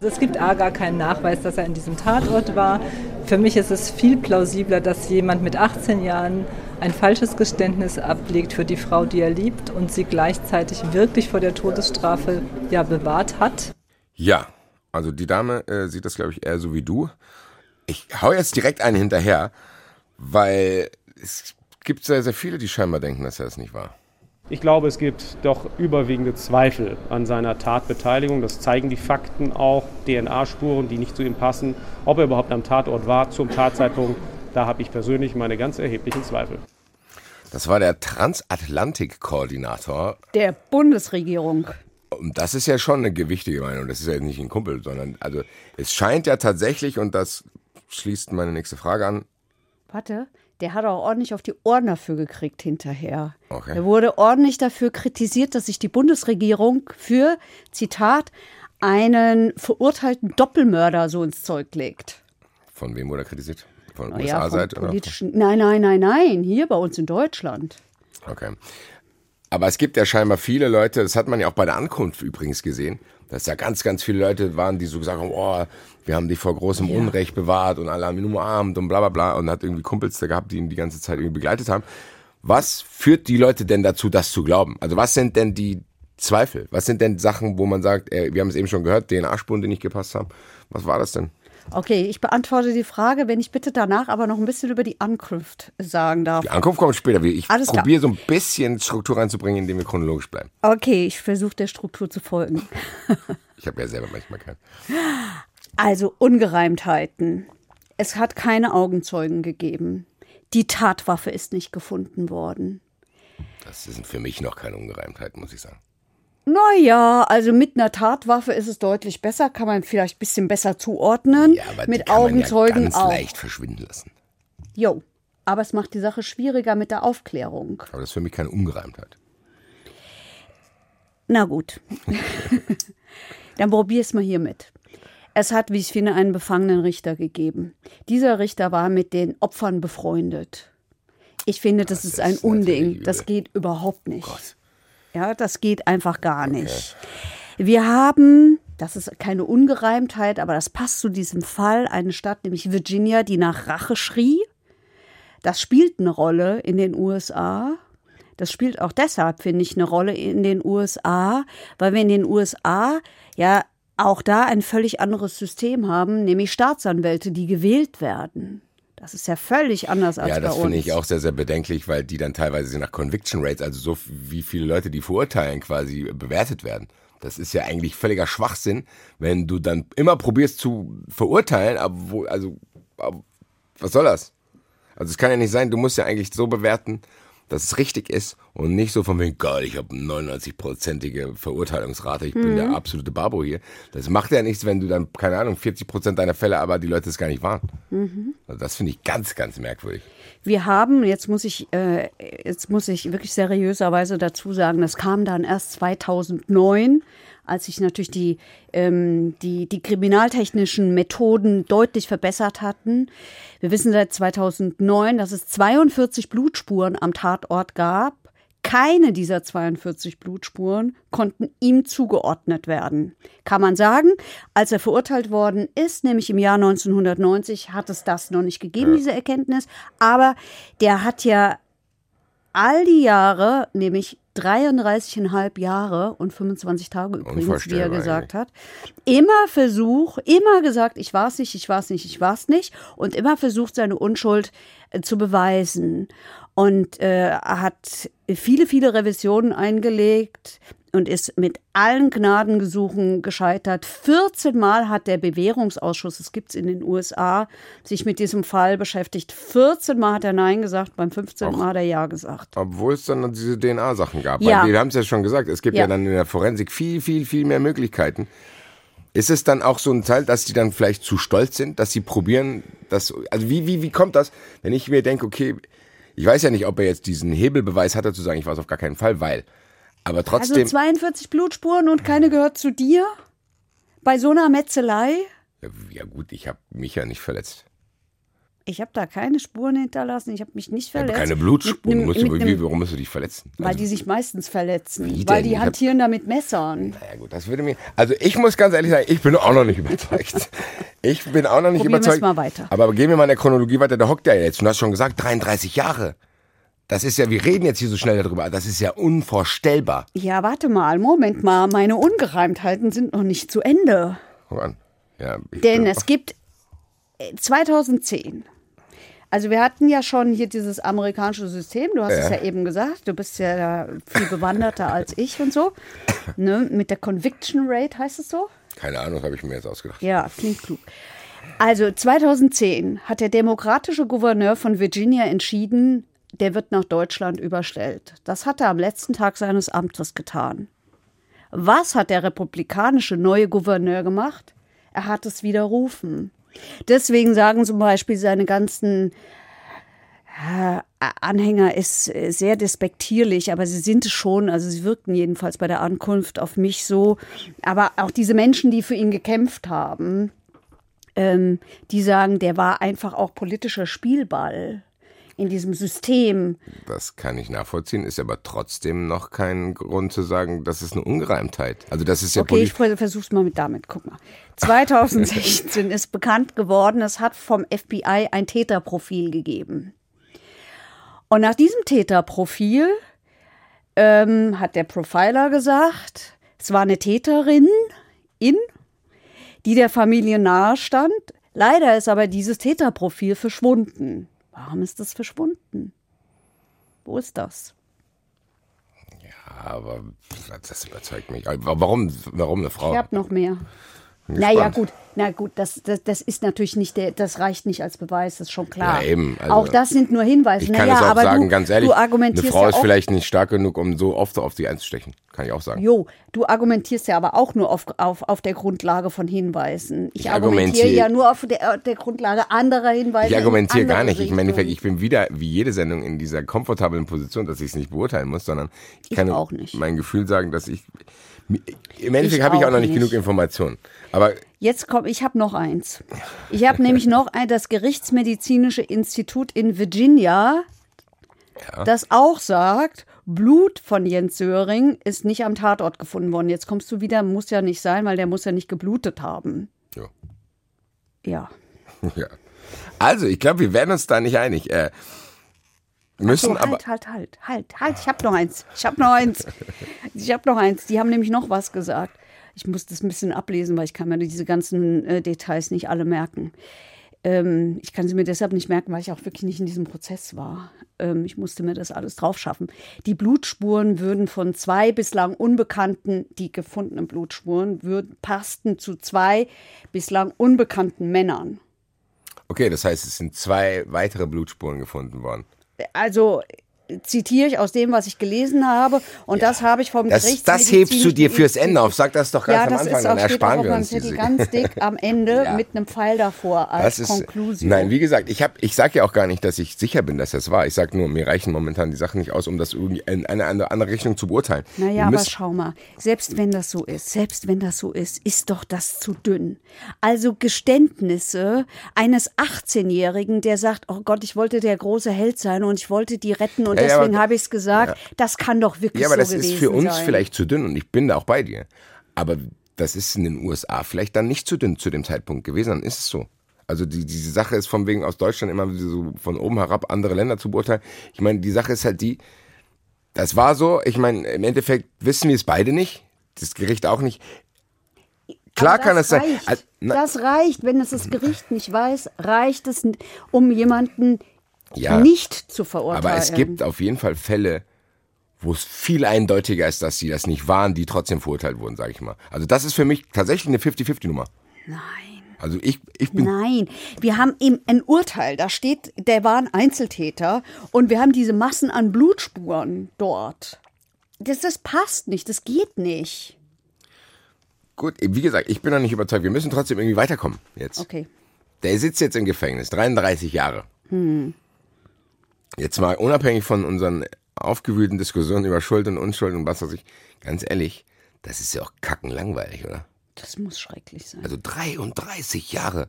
Es gibt A gar keinen Nachweis, dass er in diesem Tatort war. Für mich ist es viel plausibler, dass jemand mit 18 Jahren ein falsches Geständnis ablegt für die Frau, die er liebt und sie gleichzeitig wirklich vor der Todesstrafe ja bewahrt hat. Ja, also die Dame äh, sieht das, glaube ich, eher so wie du. Ich hau jetzt direkt einen hinterher, weil es gibt sehr, sehr viele, die scheinbar denken, dass er es nicht war. Ich glaube, es gibt doch überwiegende Zweifel an seiner Tatbeteiligung. Das zeigen die Fakten auch. DNA-Spuren, die nicht zu ihm passen. Ob er überhaupt am Tatort war zum Tatzeitpunkt, da habe ich persönlich meine ganz erheblichen Zweifel. Das war der Transatlantik-Koordinator der Bundesregierung. Und das ist ja schon eine gewichtige Meinung. Das ist ja nicht ein Kumpel, sondern also es scheint ja tatsächlich, und das schließt meine nächste Frage an. Warte, der hat auch ordentlich auf die Ohren dafür gekriegt hinterher. Okay. Er wurde ordentlich dafür kritisiert, dass sich die Bundesregierung für, Zitat, einen verurteilten Doppelmörder so ins Zeug legt. Von wem wurde er kritisiert? Von der ja, USA-Seite? Nein, nein, nein, nein, hier bei uns in Deutschland. Okay. Aber es gibt ja scheinbar viele Leute, das hat man ja auch bei der Ankunft übrigens gesehen, dass da ganz, ganz viele Leute waren, die so gesagt haben, oh, wir haben dich vor großem ja. Unrecht bewahrt und alle haben ihn umarmt und bla bla bla und hat irgendwie Kumpels da gehabt, die ihn die ganze Zeit irgendwie begleitet haben. Was führt die Leute denn dazu, das zu glauben? Also was sind denn die Zweifel? Was sind denn Sachen, wo man sagt, ey, wir haben es eben schon gehört, DNA-Spuren, die nicht gepasst haben? Was war das denn? Okay, ich beantworte die Frage, wenn ich bitte danach aber noch ein bisschen über die Ankunft sagen darf. Die Ankunft kommt später. Ich probiere so ein bisschen Struktur reinzubringen, indem wir chronologisch bleiben. Okay, ich versuche der Struktur zu folgen. ich habe ja selber manchmal keinen. Also Ungereimtheiten. Es hat keine Augenzeugen gegeben. Die Tatwaffe ist nicht gefunden worden. Das sind für mich noch keine Ungereimtheiten, muss ich sagen. Naja, also mit einer Tatwaffe ist es deutlich besser, kann man vielleicht ein bisschen besser zuordnen. Ja, aber mit kann Augenzeugen man ja ganz auch. leicht verschwinden lassen. Jo, aber es macht die Sache schwieriger mit der Aufklärung. Aber das ist für mich keine Ungereimtheit. Na gut. Dann probier es mal hiermit. Es hat, wie ich finde, einen befangenen Richter gegeben. Dieser Richter war mit den Opfern befreundet. Ich finde, das, das ist ein Unding. Das geht überhaupt nicht. Oh ja, das geht einfach gar nicht. Okay. Wir haben, das ist keine Ungereimtheit, aber das passt zu diesem Fall, eine Stadt, nämlich Virginia, die nach Rache schrie. Das spielt eine Rolle in den USA. Das spielt auch deshalb, finde ich, eine Rolle in den USA, weil wir in den USA ja auch da ein völlig anderes System haben, nämlich Staatsanwälte, die gewählt werden. Das ist ja völlig anders als bei uns. Ja, das finde ich auch sehr, sehr bedenklich, weil die dann teilweise nach Conviction Rates, also so wie viele Leute die verurteilen, quasi bewertet werden. Das ist ja eigentlich völliger Schwachsinn, wenn du dann immer probierst zu verurteilen, aber wo, also was soll das? Also es kann ja nicht sein, du musst ja eigentlich so bewerten, dass es richtig ist und nicht so von wegen, geil, ich habe eine 99-prozentige Verurteilungsrate, ich bin Mhm. der absolute Babo hier. Das macht ja nichts, wenn du dann, keine Ahnung, 40 Prozent deiner Fälle, aber die Leute es gar nicht waren. Mhm. Also das finde ich ganz, ganz merkwürdig. Wir haben, jetzt muss ich, äh, jetzt muss ich wirklich seriöserweise dazu sagen, das kam dann erst 2009, als sich natürlich die, ähm, die, die kriminaltechnischen Methoden deutlich verbessert hatten. Wir wissen seit 2009, dass es 42 Blutspuren am Tatort gab. Keine dieser 42 Blutspuren konnten ihm zugeordnet werden. Kann man sagen, als er verurteilt worden ist, nämlich im Jahr 1990, hat es das noch nicht gegeben, diese Erkenntnis. Aber der hat ja all die Jahre, nämlich 33,5 Jahre und 25 Tage übrigens, wie er gesagt hat, immer Versuch, immer gesagt, ich war's nicht, ich war's nicht, ich war's nicht und immer versucht, seine Unschuld äh, zu beweisen. Und äh, er hat viele, viele Revisionen eingelegt und ist mit allen Gnadengesuchen gescheitert. 14 Mal hat der Bewährungsausschuss, das gibt's in den USA, sich mit diesem Fall beschäftigt. 14 Mal hat er Nein gesagt, beim 15. Mal hat er Ja gesagt. Obwohl es dann noch diese DNA-Sachen gab. Ja. Wir haben es ja schon gesagt, es gibt ja. Ja. dann in der Forensik viel, viel, viel mehr Möglichkeiten. Ist es dann auch so ein Teil, dass die dann vielleicht zu stolz sind, dass sie probieren, das, also wie, wie, wie kommt das, wenn ich mir denke, okay, ich weiß ja nicht, ob er jetzt diesen Hebelbeweis hatte, zu sagen, ich war es auf gar keinen Fall, weil, aber Also trotzdem, 42 Blutspuren und keine gehört zu dir? Bei so einer Metzelei? ja, gut, ich habe mich ja nicht verletzt. Ich habe da keine Spuren hinterlassen, ich habe mich nicht verletzt. keine Blutspuren, Mit musst du, mit wie, nem- warum musst du dich verletzen? Weil Also, die sich meistens verletzen. Wie Weil die Ich hab- hantieren da mit Messern. Ja gut, das würde mir. Also ich muss ganz ehrlich sagen, ich bin auch noch nicht überzeugt. Ich bin auch noch nicht Probieren überzeugt. mal weiter. Aber gehen wir mal in der Chronologie weiter. Der hockt ja jetzt. Und du hast schon gesagt, 33 Jahre. Das ist ja, wir reden jetzt hier so schnell darüber. Das ist ja unvorstellbar. Ja, warte mal, Moment mal, meine Ungereimtheiten sind noch nicht zu Ende. Guck an. Ja, Denn es gibt äh, 2010. Also wir hatten ja schon hier dieses amerikanische System, du hast es Ja. ja eben gesagt, du bist ja da viel bewanderter als ich und so. Ne? Mit der Conviction Rate heißt es so? Keine Ahnung, habe ich mir jetzt ausgedacht. Ja, klingt klug. Also 2010 hat der demokratische Gouverneur von Virginia entschieden, der wird nach Deutschland überstellt. Das hat er am letzten Tag seines Amtes getan. Was hat der republikanische neue Gouverneur gemacht? Er hat es widerrufen. Deswegen sagen zum Beispiel seine ganzen äh, Anhänger ist äh, sehr despektierlich, aber sie sind es schon, also sie wirkten jedenfalls bei der Ankunft auf mich so. Aber auch diese Menschen, die für ihn gekämpft haben, ähm, die sagen, der war einfach auch politischer Spielball in diesem System. Das kann ich nachvollziehen, ist aber trotzdem noch kein Grund zu sagen, das ist eine Ungereimtheit. Also das ist ja Okay, ich versuch's mal mit damit. Guck mal. 2016 ist bekannt geworden, es hat vom FBI ein Täterprofil gegeben. Und nach diesem Täterprofil ähm, hat der Profiler gesagt, es war eine Täterin in, die der Familie nahestand. Leider ist aber dieses Täterprofil verschwunden. Warum ist das verschwunden? Wo ist das? Aber das überzeugt mich. Warum, warum eine Frau? Ich habe noch mehr. Naja, gut, na gut, das, das, das ist natürlich nicht der, das reicht nicht als Beweis, das ist schon klar. Ja, eben, also- auch das sind nur Hinweise. Ich kann naja, es auch aber sagen, du, ganz ehrlich, du eine Frau ja ist vielleicht nicht stark genug, um so oft auf sie einzustechen. Kann ich auch sagen. Jo, du argumentierst ja aber auch nur auf, auf, auf der Grundlage von Hinweisen. Ich, Ich argumentiere argumentiere- ja nur auf der, der Grundlage anderer Hinweise. Ich argumentiere gar nicht. Ich, Im Endeffekt, ich bin wieder, wie jede Sendung, in dieser komfortablen Position, dass ich es nicht beurteilen muss, sondern ich Ich kann auch nicht. mein Gefühl sagen, dass ich. Im Endeffekt habe ich auch noch nicht nicht. genug Informationen. Aber Jetzt komm, ich habe noch eins. Ich habe nämlich noch ein, das Gerichtsmedizinische Institut in Virginia, das auch sagt, Blut von Jens Söring ist nicht am Tatort gefunden worden. Jetzt kommst du wieder, muss ja nicht sein, weil der muss ja nicht geblutet haben. ja. Ja. ja. Also, ich glaube, wir werden uns da nicht einig. Äh, müssen So, aber. halt, halt, halt, halt, halt. Ich habe noch eins. Ich habe noch eins. Ich habe noch eins. Die haben nämlich noch was gesagt. Ich muss das ein bisschen ablesen, weil ich kann mir diese ganzen äh, Details nicht alle merken. Ähm, ich kann sie mir deshalb nicht merken, weil ich auch wirklich nicht in diesem Prozess war. Ähm, ich musste mir das alles drauf schaffen. Die Blutspuren würden von zwei bislang unbekannten, die gefundenen Blutspuren, würden, passten zu zwei bislang unbekannten Männern. Okay, das heißt, es sind zwei weitere Blutspuren gefunden worden. Also zitiere ich aus dem, was ich gelesen habe. Und das habe ich vom Das, Gerichts das hebst du dir fürs Ende auf. Sag das doch ganz Ja, am Anfang, dann ersparen wir uns diese. ganz dick am Ende Ja. mit einem Pfeil davor als Das ist, Konklusion. nein, wie gesagt, ich, hab, ich sage ja auch gar nicht, dass ich sicher bin, dass das war. Ich sage nur, mir reichen momentan die Sachen nicht aus, um das irgendwie in eine, eine andere Richtung zu beurteilen. Naja, aber schau mal, selbst wenn das so ist, selbst wenn das so ist, ist doch das zu dünn. Also Geständnisse eines 18-Jährigen, der sagt, oh Gott, ich wollte der große Held sein und ich wollte die retten und Ja, ja, deswegen habe ich es gesagt, das kann doch wirklich Ja, aber so das ist für uns sein. vielleicht zu dünn und ich bin da auch bei dir. Aber das ist in den USA vielleicht dann nicht zu dünn zu dem Zeitpunkt gewesen, dann ist es so. Also die, diese Sache ist von wegen aus Deutschland immer so von oben herab andere Länder zu beurteilen. Ich meine, die Sache ist halt die, das war so, ich meine, im Endeffekt wissen wir es beide nicht, das Gericht auch nicht. Klar kann es das sein. Also, das reicht, wenn es das Gericht nicht weiß, reicht es, um jemanden Ja. nicht zu verurteilen. Aber es gibt auf jeden Fall Fälle, wo es viel eindeutiger ist, dass sie das nicht waren, die trotzdem verurteilt wurden, sage ich mal. Also das ist für mich tatsächlich eine 50-50-Nummer. Nein. Also ich, ich bin Nein, wir haben eben ein Urteil, da steht, der war ein Einzeltäter und wir haben diese Massen an Blutspuren dort. Das, das passt nicht, das geht nicht. gut. Wie gesagt, ich bin noch nicht überzeugt. Wir müssen trotzdem irgendwie weiterkommen jetzt. Okay. Der sitzt jetzt im Gefängnis, 33 Jahre. Hm. Jetzt mal unabhängig von unseren aufgewühlten Diskussionen über Schuld und Unschuld und was weiß ich, ganz ehrlich, das ist ja auch kackenlangweilig, oder? Das muss schrecklich sein. Also 33 Jahre.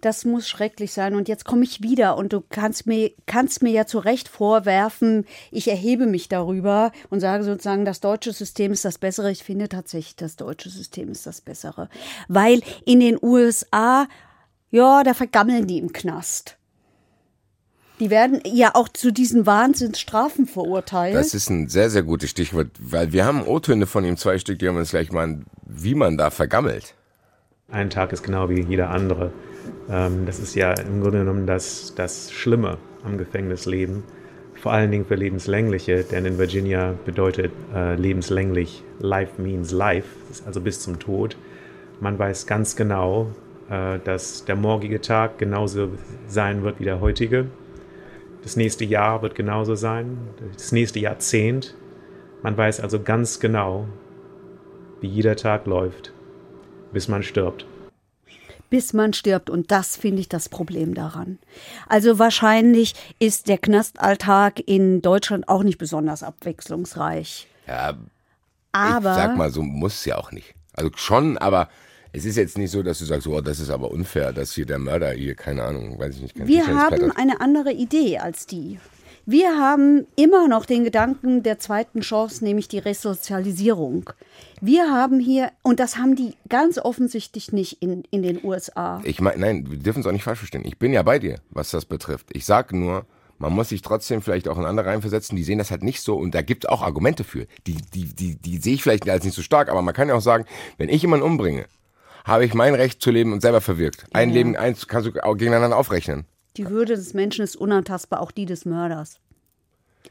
Das muss schrecklich sein. Und jetzt komme ich wieder und du kannst mir, kannst mir ja zu Recht vorwerfen, ich erhebe mich darüber und sage sozusagen, das deutsche System ist das Bessere. Ich finde tatsächlich, das deutsche System ist das Bessere. Weil in den USA, ja, da vergammeln die im Knast. Die werden ja auch zu diesen Wahnsinnsstrafen verurteilt. Das ist ein sehr, sehr gutes Stichwort, weil wir haben O-Töne von ihm, zwei Stück, die haben uns gleich mal, wie man da vergammelt. Ein Tag ist genau wie jeder andere. Ähm, das ist ja im Grunde genommen das, das Schlimme am Gefängnisleben. Vor allen Dingen für Lebenslängliche, denn in Virginia bedeutet äh, lebenslänglich Life means life, also bis zum Tod. Man weiß ganz genau, äh, dass der morgige Tag genauso sein wird wie der heutige. Das nächste Jahr wird genauso sein, das nächste Jahrzehnt. Man weiß also ganz genau, wie jeder Tag läuft, bis man stirbt. bis man stirbt. Und das finde ich das Problem daran. Also wahrscheinlich ist der Knastalltag in Deutschland auch nicht besonders abwechslungsreich. Ja, Aber ich sag mal, so muss es ja auch nicht. Also schon, aber es ist jetzt nicht so, dass du sagst, oh, das ist aber unfair, dass hier der Mörder hier, keine Ahnung, weiß ich nicht. wir haben eine andere Idee als die. Wir haben immer noch den Gedanken der zweiten Chance, nämlich die Resozialisierung. Wir haben hier, und das haben die ganz offensichtlich nicht in, in den USA. Ich meine, nein, wir dürfen es auch nicht falsch verstehen. Ich bin ja bei dir, was das betrifft. Ich sage nur, man muss sich trotzdem vielleicht auch in andere reinversetzen, die sehen das halt nicht so und da gibt es auch Argumente für. Die, die, die, die sehe ich vielleicht als nicht so stark, aber man kann ja auch sagen, wenn ich jemanden umbringe, habe ich mein Recht zu leben und selber verwirkt. Ein Leben, eins kannst du auch gegeneinander aufrechnen. Die Würde des Menschen ist unantastbar, auch die des Mörders.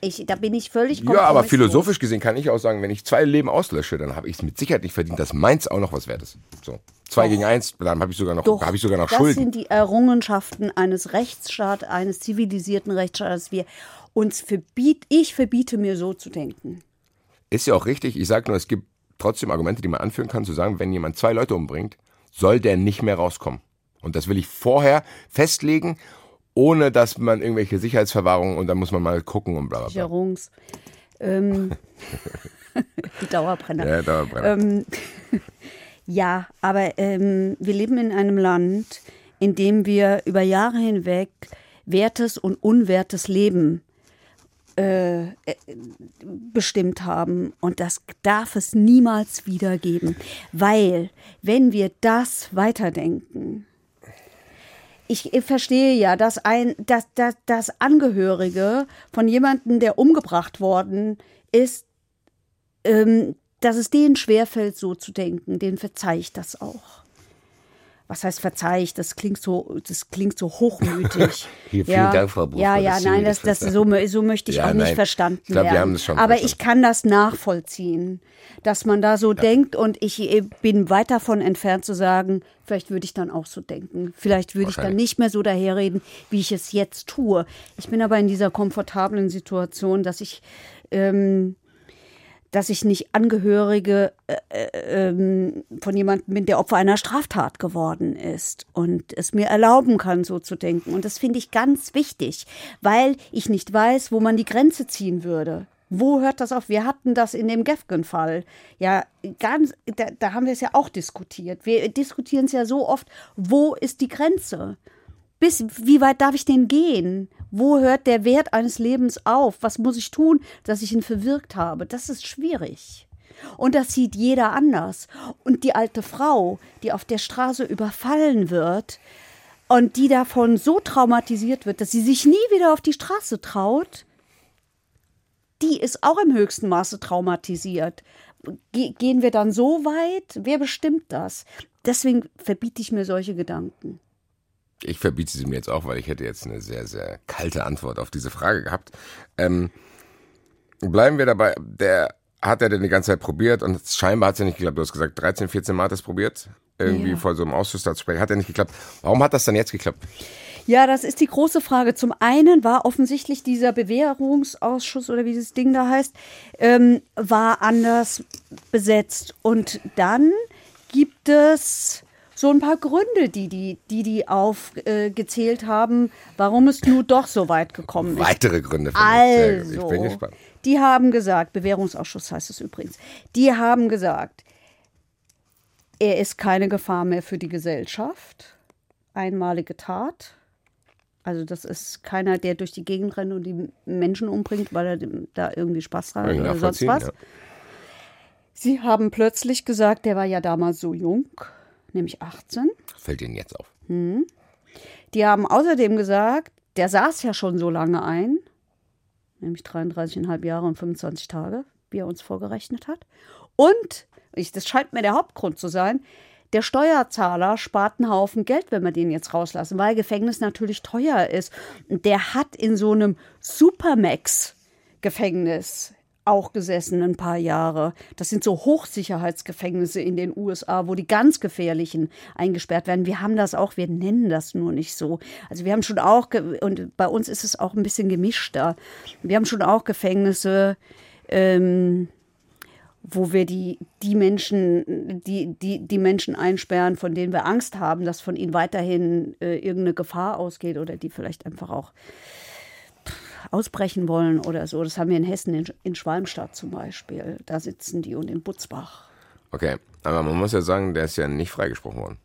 Ich, da bin ich völlig Ja, aber philosophisch gesehen kann ich auch sagen, wenn ich zwei Leben auslösche, dann habe ich es mit Sicherheit nicht verdient, dass meins auch noch was wert ist. So. Zwei gegen eins, dann habe ich sogar noch, Doch, ich sogar noch das Schulden. sind die Errungenschaften eines Rechtsstaates, eines zivilisierten Rechtsstaates. Wir uns verbiet, ich verbiete mir so zu denken. Ist ja auch richtig. Ich sage nur, es gibt trotzdem Argumente, die man anführen kann, zu sagen, wenn jemand zwei Leute umbringt, soll der nicht mehr rauskommen. Und das will ich vorher festlegen, ohne dass man irgendwelche Sicherheitsverwahrungen und dann muss man mal gucken und bla bla bla. Sicherungs. Ähm, die Dauerbrenner. Ja, Dauerbrenner. Ähm, ja, aber ähm, wir leben in einem Land, in dem wir über Jahre hinweg wertes und unwertes Leben äh, äh, bestimmt haben. Und das darf es niemals wieder geben. Weil, wenn wir das weiterdenken, ich verstehe ja, dass ein, dass, dass, dass Angehörige von jemandem, der umgebracht worden ist, ähm, dass es denen schwerfällt, so zu denken, denen verzeihe ich das auch. Was heißt verzeih ich, das klingt so, das klingt so hochmütig. Hier, vielen ja, Dank, Frau Buchmann, Ja, ja, nein, das, das so, so möchte ich Ja, auch nicht nein. verstanden Ich glaub, wir werden. haben das schon Aber verstanden. ich kann das nachvollziehen, dass man da so denkt und ich äh, bin weit davon entfernt zu sagen, vielleicht würde ich dann auch so denken. Vielleicht würde ich dann nicht mehr so daherreden, wie ich es jetzt tue. Ich bin aber in dieser komfortablen Situation, dass ich ähm, dass ich nicht Angehörige äh, äh, ähm, von jemandem bin, der Opfer einer Straftat geworden ist und es mir erlauben kann, so zu denken. Und das finde ich ganz wichtig, weil ich nicht weiß, wo man die Grenze ziehen würde. Wo hört das auf? Wir hatten das in dem Gefgen-Fall. Ja, ganz, da, da haben wir es ja auch diskutiert. Wir diskutieren es ja so oft, wo ist die Grenze? Bis wie weit darf ich denn gehen? Wo hört der Wert eines Lebens auf? Was muss ich tun, dass ich ihn verwirkt habe? Das ist schwierig. Und das sieht jeder anders. Und die alte Frau, die auf der Straße überfallen wird und die davon so traumatisiert wird, dass sie sich nie wieder auf die Straße traut, die ist auch im höchsten Maße traumatisiert. Ge gehen wir dann so weit? Wer bestimmt das? Deswegen verbiete ich mir solche Gedanken. Ich verbiete sie mir jetzt auch, weil ich hätte jetzt eine sehr, sehr kalte Antwort auf diese Frage gehabt. Ähm, bleiben wir dabei. Der hat er denn die ganze Zeit probiert und scheinbar hat es ja nicht geklappt. Du hast gesagt, 13, 14 Mal hat er es probiert, irgendwie Ja. vor so einem Ausschuss da zu sprechen. Hat er nicht geklappt. Warum hat das dann jetzt geklappt? Ja, das ist die große Frage. Zum einen war offensichtlich dieser Bewährungsausschuss oder wie dieses Ding da heißt, ähm, war anders besetzt. Und dann gibt es so ein paar Gründe, die die, die, die aufgezählt haben, warum es nur doch so weit gekommen ist. Weitere Gründe. Also, Ich bin gespannt. die haben gesagt, Bewährungsausschuss heißt es übrigens, die haben gesagt, er ist keine Gefahr mehr für die Gesellschaft. Einmalige Tat. Also das ist keiner, der durch die Gegend rennt und die Menschen umbringt, weil er da irgendwie Spaß dran hat ich oder sonst was. ja. Sie haben plötzlich gesagt, der war ja damals so jung, nämlich 18. Fällt Ihnen jetzt auf. Die haben außerdem gesagt, der saß ja schon so lange ein, nämlich 33,5 Jahre und 25 Tage, wie er uns vorgerechnet hat. Und, ich, das scheint mir der Hauptgrund zu sein, der Steuerzahler spart einen Haufen Geld, wenn wir den jetzt rauslassen, weil Gefängnis natürlich teuer ist. Und der hat in so einem Supermax-Gefängnis auch gesessen ein paar Jahre. Das sind so Hochsicherheitsgefängnisse in den USA, wo die ganz gefährlichen eingesperrt werden. Wir haben das auch, wir nennen das nur nicht so. Also wir haben schon auch, und bei uns ist es auch ein bisschen gemischter. Wir haben schon auch Gefängnisse, ähm, wo wir die, die Menschen, die, die, die Menschen einsperren, von denen wir Angst haben, dass von ihnen weiterhin äh, irgendeine Gefahr ausgeht oder die vielleicht einfach auch ausbrechen wollen oder so. Das haben wir in Hessen, in, in Schwalmstadt zum Beispiel. Da sitzen die und in Butzbach. Okay, aber man muss ja sagen, der ist ja nicht freigesprochen worden.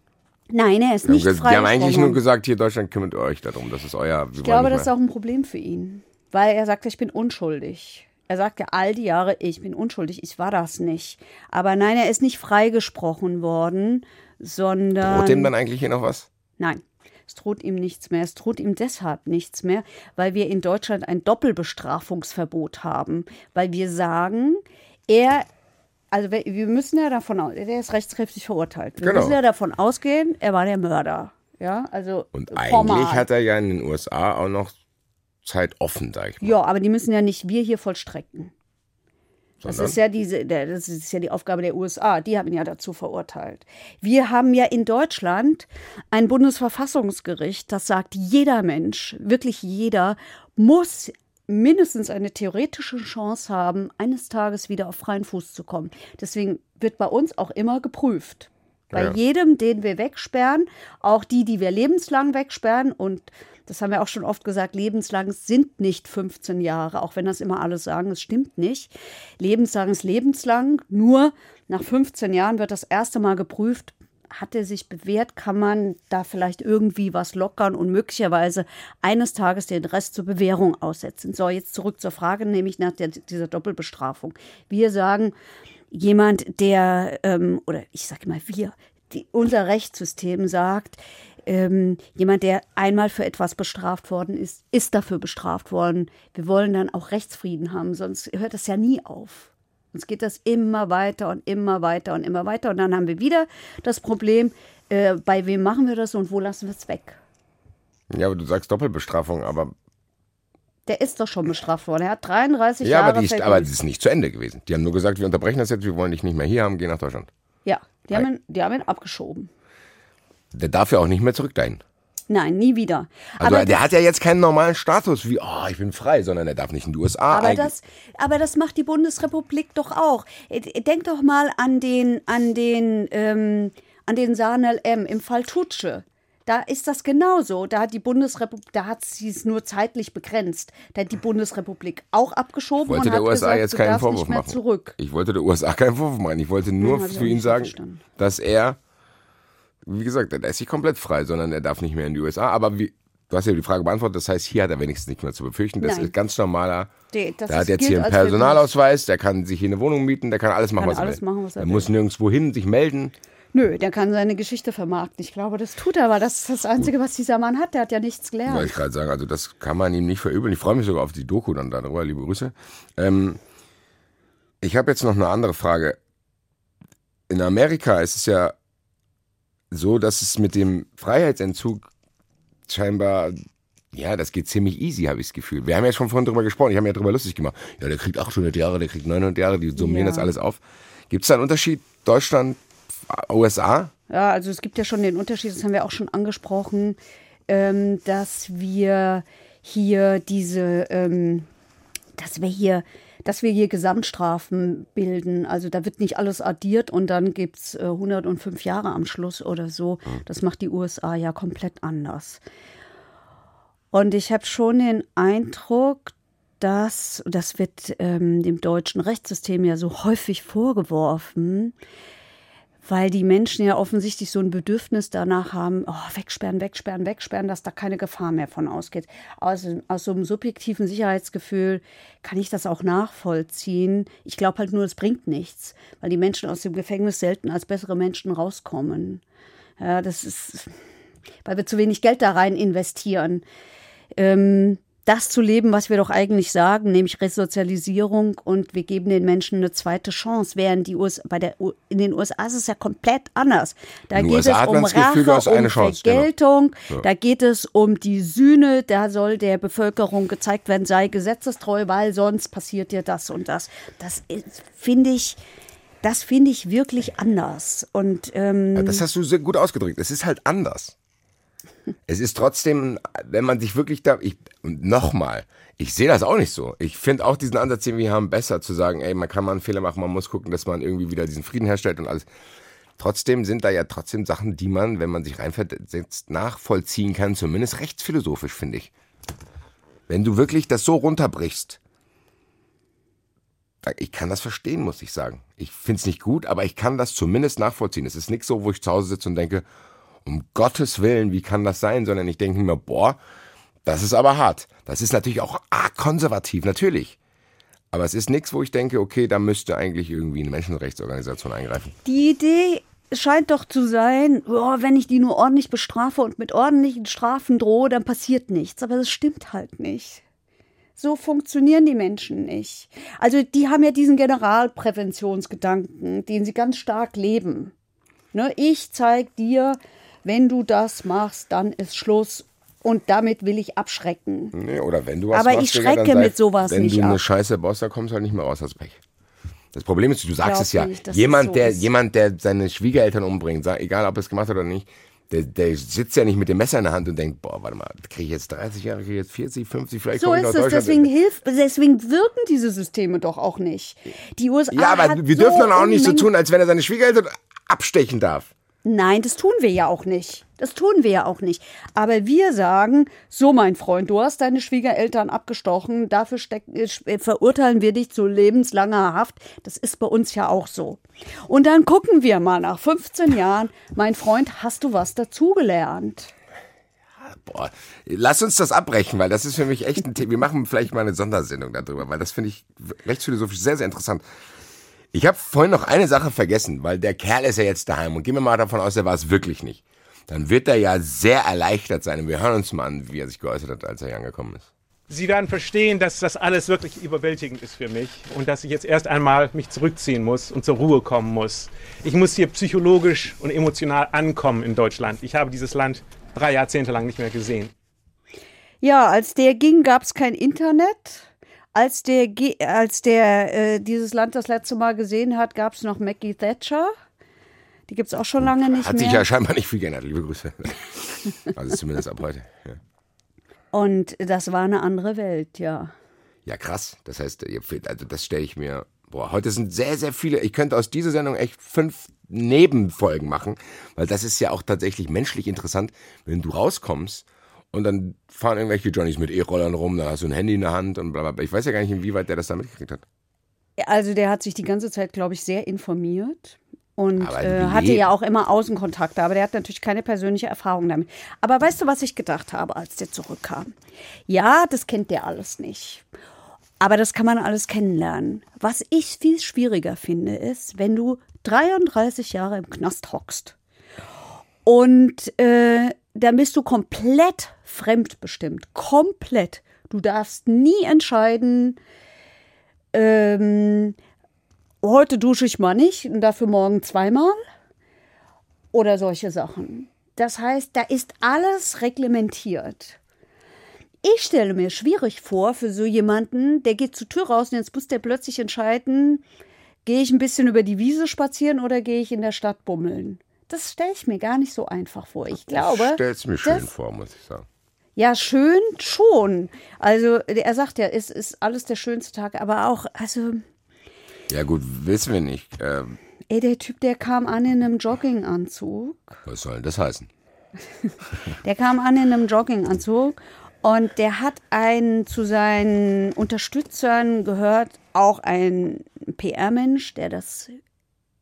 Nein, er ist nicht haben, frei. die haben eigentlich nur gesagt, hier Deutschland kümmert euch darum. Das ist euer. Ich glaube, das ist auch ein Problem für ihn, weil er sagt, ich bin unschuldig. Er sagt ja all die Jahre, ich bin unschuldig, ich war das nicht. Aber nein, er ist nicht freigesprochen worden, sondern. Droht dem dann eigentlich hier noch was? Nein, es droht ihm nichts mehr. Es droht ihm deshalb nichts mehr, weil wir in Deutschland ein Doppelbestrafungsverbot haben. Weil wir sagen, er, also wir müssen ja davon aus, der ist rechtskräftig verurteilt. Wir Genau. müssen ja davon ausgehen, er war der Mörder. Ja, also Und formal. eigentlich hat er ja in den USA auch noch Zeit offen, sag ich mal. Ja, aber die müssen ja nicht wir hier vollstrecken. Das ist ja diese, das ist ja die Aufgabe der USA. Die haben ihn ja dazu verurteilt. Wir haben ja in Deutschland ein Bundesverfassungsgericht, das sagt, jeder Mensch, wirklich jeder, muss mindestens eine theoretische Chance haben, eines Tages wieder auf freien Fuß zu kommen. Deswegen wird bei uns auch immer geprüft. Bei Ja. jedem, den wir wegsperren, auch die, die wir lebenslang wegsperren, und das haben wir auch schon oft gesagt, lebenslang sind nicht 15 Jahre, auch wenn das immer alle sagen, es stimmt nicht. Lebenslang ist lebenslang, nur nach 15 Jahren wird das erste Mal geprüft, hat er sich bewährt, kann man da vielleicht irgendwie was lockern und möglicherweise eines Tages den Rest zur Bewährung aussetzen. So, jetzt zurück zur Frage, nämlich nach der, dieser Doppelbestrafung. Wir sagen, jemand, der, ähm, oder ich sage mal wir, die, unser Rechtssystem sagt, ähm, jemand, der einmal für etwas bestraft worden ist, ist dafür bestraft worden. Wir wollen dann auch Rechtsfrieden haben, sonst hört das ja nie auf. Sonst geht das immer weiter und immer weiter und immer weiter. Und dann haben wir wieder das Problem, Äh, bei wem machen wir das und wo lassen wir es weg? Ja, aber du sagst Doppelbestrafung, aber. Der ist doch schon bestraft worden. Er hat 33 Ja, Jahre aber die, ist, verdient. aber die ist nicht zu Ende gewesen. Die haben nur gesagt, wir unterbrechen das jetzt, wir wollen dich nicht mehr hier haben, geh nach Deutschland. Ja, die haben, ihn, die haben ihn abgeschoben. Der darf ja auch nicht mehr zurück dahin. Nein, nie wieder. Also aber der hat ja jetzt keinen normalen Status wie, oh, ich bin frei, sondern er darf nicht in die USA. Aber das, aber das macht die Bundesrepublik doch auch. Denk doch mal an den, an den, ähm, an den Sanel M. im Fall Tutsche. Da ist das genauso. Da hat die Bundesrepublik, da hat sie es nur zeitlich begrenzt. Da hat die Bundesrepublik auch abgeschoben wollte und der hat USA gesagt, jetzt keinen Vorwurf nicht mehr machen. zurück. Ich wollte der USA keinen Vorwurf machen. Ich wollte nur ich für ihn sagen, verstanden. dass er, wie gesagt, er ist nicht komplett frei, sondern er darf nicht mehr in die USA. Aber wie, du hast ja die Frage beantwortet, das heißt, hier hat er wenigstens nicht mehr zu befürchten. Das Nein. ist ganz normaler. Das der hat jetzt hier einen Personalausweis, der kann sich hier eine Wohnung mieten, der kann alles machen, Kann was er alles will. machen, was er er will. muss nirgendwo hin, sich melden. Nö, der kann seine Geschichte vermarkten. Ich glaube, das tut er, aber das ist das Einzige, was dieser Mann hat. Der hat ja nichts Wollte gelernt. ich gerade sagen, also das kann man ihm nicht verübeln. Ich freue mich sogar auf die Doku dann darüber, liebe Grüße. Ähm, ich habe jetzt noch eine andere Frage. In Amerika ist es ja so, dass es mit dem Freiheitsentzug scheinbar, ja, das geht ziemlich easy, habe ich das Gefühl. Wir haben ja schon vorhin drüber gesprochen, ich habe mir ja drüber lustig gemacht. Ja, der kriegt 800 Jahre, der kriegt 900 Jahre, die summieren Ja. das alles auf. Gibt es da einen Unterschied Deutschland, USA? Ja, also es gibt ja schon den Unterschied, das haben wir auch schon angesprochen, ähm, dass wir hier diese, ähm, dass wir hier, dass wir hier Gesamtstrafen bilden. Also da wird nicht alles addiert und dann gibt es äh, 105 Jahre am Schluss oder so. Das macht die USA ja komplett anders. Und ich habe schon den Eindruck, dass, das wird ähm, dem deutschen Rechtssystem ja so häufig vorgeworfen, weil die Menschen ja offensichtlich so ein Bedürfnis danach haben, oh, wegsperren, wegsperren, wegsperren, dass da keine Gefahr mehr von ausgeht. Aus, aus so einem subjektiven Sicherheitsgefühl kann ich das auch nachvollziehen. Ich glaube halt nur, es bringt nichts, weil die Menschen aus dem Gefängnis selten als bessere Menschen rauskommen. Ja, das ist, weil wir zu wenig Geld da rein investieren. Ähm, das zu leben, was wir doch eigentlich sagen, nämlich Resozialisierung und wir geben den Menschen eine zweite Chance. Während die USA, bei der, U- in den USA ist es ja komplett anders. Da geht es um Gefühl, Rache, eine um Chance, genau. Vergeltung, Ja. da geht es um die Sühne, da soll der Bevölkerung gezeigt werden, sei gesetzestreu, weil sonst passiert dir das und das. Das finde ich, das finde ich wirklich anders. Und ähm, Ja, das hast du sehr gut ausgedrückt. Es ist halt anders. Es ist trotzdem, wenn man sich wirklich da, ich, nochmal, ich sehe das auch nicht so. Ich finde auch diesen Ansatz, den wir haben, besser zu sagen, ey, man kann mal einen Fehler machen, man muss gucken, dass man irgendwie wieder diesen Frieden herstellt und alles. Trotzdem sind da ja trotzdem Sachen, die man, wenn man sich reinversetzt, nachvollziehen kann, zumindest rechtsphilosophisch, finde ich. Wenn du wirklich das so runterbrichst, ich kann das verstehen, muss ich sagen. Ich finde es nicht gut, aber ich kann das zumindest nachvollziehen. Es ist nichts so, wo ich zu Hause sitze und denke, um Gottes Willen, wie kann das sein? Sondern ich denke mir, boah, das ist aber hart. Das ist natürlich auch arg konservativ, natürlich. Aber es ist nichts, wo ich denke, okay, da müsste eigentlich irgendwie eine Menschenrechtsorganisation eingreifen. Die Idee scheint doch zu sein, oh, wenn ich die nur ordentlich bestrafe und mit ordentlichen Strafen drohe, dann passiert nichts. Aber das stimmt halt nicht. So funktionieren die Menschen nicht. Also die haben ja diesen Generalpräventionsgedanken, den sie ganz stark leben. Ne, ich zeig dir, wenn du das machst, dann ist Schluss. Und damit will ich abschrecken. Nee, oder wenn du was Aber machst, ich Digga, schrecke sei- mit sowas wenn nicht du eine ab. Scheiße baust, dann kommst du halt nicht mehr raus als Pech. Das Problem ist, du sagst es ja. nicht, jemand, so der, ist. jemand, der seine Schwiegereltern umbringt, sag, egal ob er es gemacht hat oder nicht, der, der sitzt ja nicht mit dem Messer in der Hand und denkt, boah, warte mal, kriege ich jetzt 30 Jahre, kriege ich jetzt 40, 50, vielleicht So komme ich nach ist es. Deutschland. Deswegen hilft, deswegen wirken diese Systeme doch auch nicht. Die USA ja, aber wir so dürfen dann auch nicht so tun, als wenn er seine Schwiegereltern abstechen darf. Nein, das tun wir ja auch nicht. Das tun wir ja auch nicht. Aber wir sagen, so mein Freund, du hast deine Schwiegereltern abgestochen, dafür steck, äh, verurteilen wir dich zu lebenslanger Haft. Das ist bei uns ja auch so. Und dann gucken wir mal nach 15 Jahren, mein Freund, hast du was dazugelernt? Boah, lass uns das abbrechen, weil das ist für mich echt ein Thema. Wir machen vielleicht mal eine Sondersendung darüber, weil das finde ich rechtsphilosophisch sehr, sehr interessant. Ich habe vorhin noch eine Sache vergessen, weil der Kerl ist ja jetzt daheim und gehen wir mal davon aus, er war es wirklich nicht. Dann wird er ja sehr erleichtert sein. Und wir hören uns mal an, wie er sich geäußert hat, als er hier angekommen ist. Sie werden verstehen, dass das alles wirklich überwältigend ist für mich und dass ich jetzt erst einmal mich zurückziehen muss und zur Ruhe kommen muss. Ich muss hier psychologisch und emotional ankommen in Deutschland. Ich habe dieses Land drei Jahrzehnte lang nicht mehr gesehen. Ja, als der ging, gab es kein Internet. Als der, als der äh, dieses Land das letzte Mal gesehen hat, gab es noch Maggie Thatcher. Die gibt es auch schon lange nicht Hat mehr. sich ja scheinbar nicht viel geändert. Liebe Grüße. Also zumindest ab heute. Ja. Und das war eine andere Welt, ja. Ja, krass. Das heißt, also das stelle ich mir. Boah, heute sind sehr, sehr viele. Ich könnte aus dieser Sendung echt fünf Nebenfolgen machen, weil das ist ja auch tatsächlich menschlich interessant, wenn du rauskommst und dann fahren irgendwelche Johnnies mit E-Rollern rum, da hast du ein Handy in der Hand und bla bla bla. Ich weiß ja gar nicht, inwieweit der das da mitgekriegt hat. Also der hat sich die ganze Zeit, glaube ich, sehr informiert und äh, hatte ja auch immer Außenkontakte, aber der hat natürlich keine persönliche Erfahrung damit. Aber weißt du, was ich gedacht habe, als der zurückkam? Ja, das kennt der alles nicht. Aber das kann man alles kennenlernen. Was ich viel schwieriger finde, ist, wenn du 33 Jahre im Knast hockst und äh, dann bist du komplett fremdbestimmt. Komplett. Du darfst nie entscheiden, ähm, heute dusche ich mal nicht und dafür morgen zweimal. Oder solche Sachen. Das heißt, da ist alles reglementiert. Ich stelle mir schwierig vor für so jemanden, der geht zur Tür raus und jetzt muss der plötzlich entscheiden, gehe ich ein bisschen über die Wiese spazieren oder gehe ich in der Stadt bummeln. Das stelle ich mir gar nicht so einfach vor. Ich glaube. Ich stell's mir schön vor, muss ich sagen. Ja, schön schon. Also er sagt ja, es ist alles der schönste Tag, aber auch, also, Ja gut, wissen wir nicht. Ähm, ey, der Typ, der kam an in einem Jogginganzug. was soll denn das heißen? Der kam an in einem Jogginganzug und der hat einen zu seinen Unterstützern gehört, auch ein PR-Mensch, der das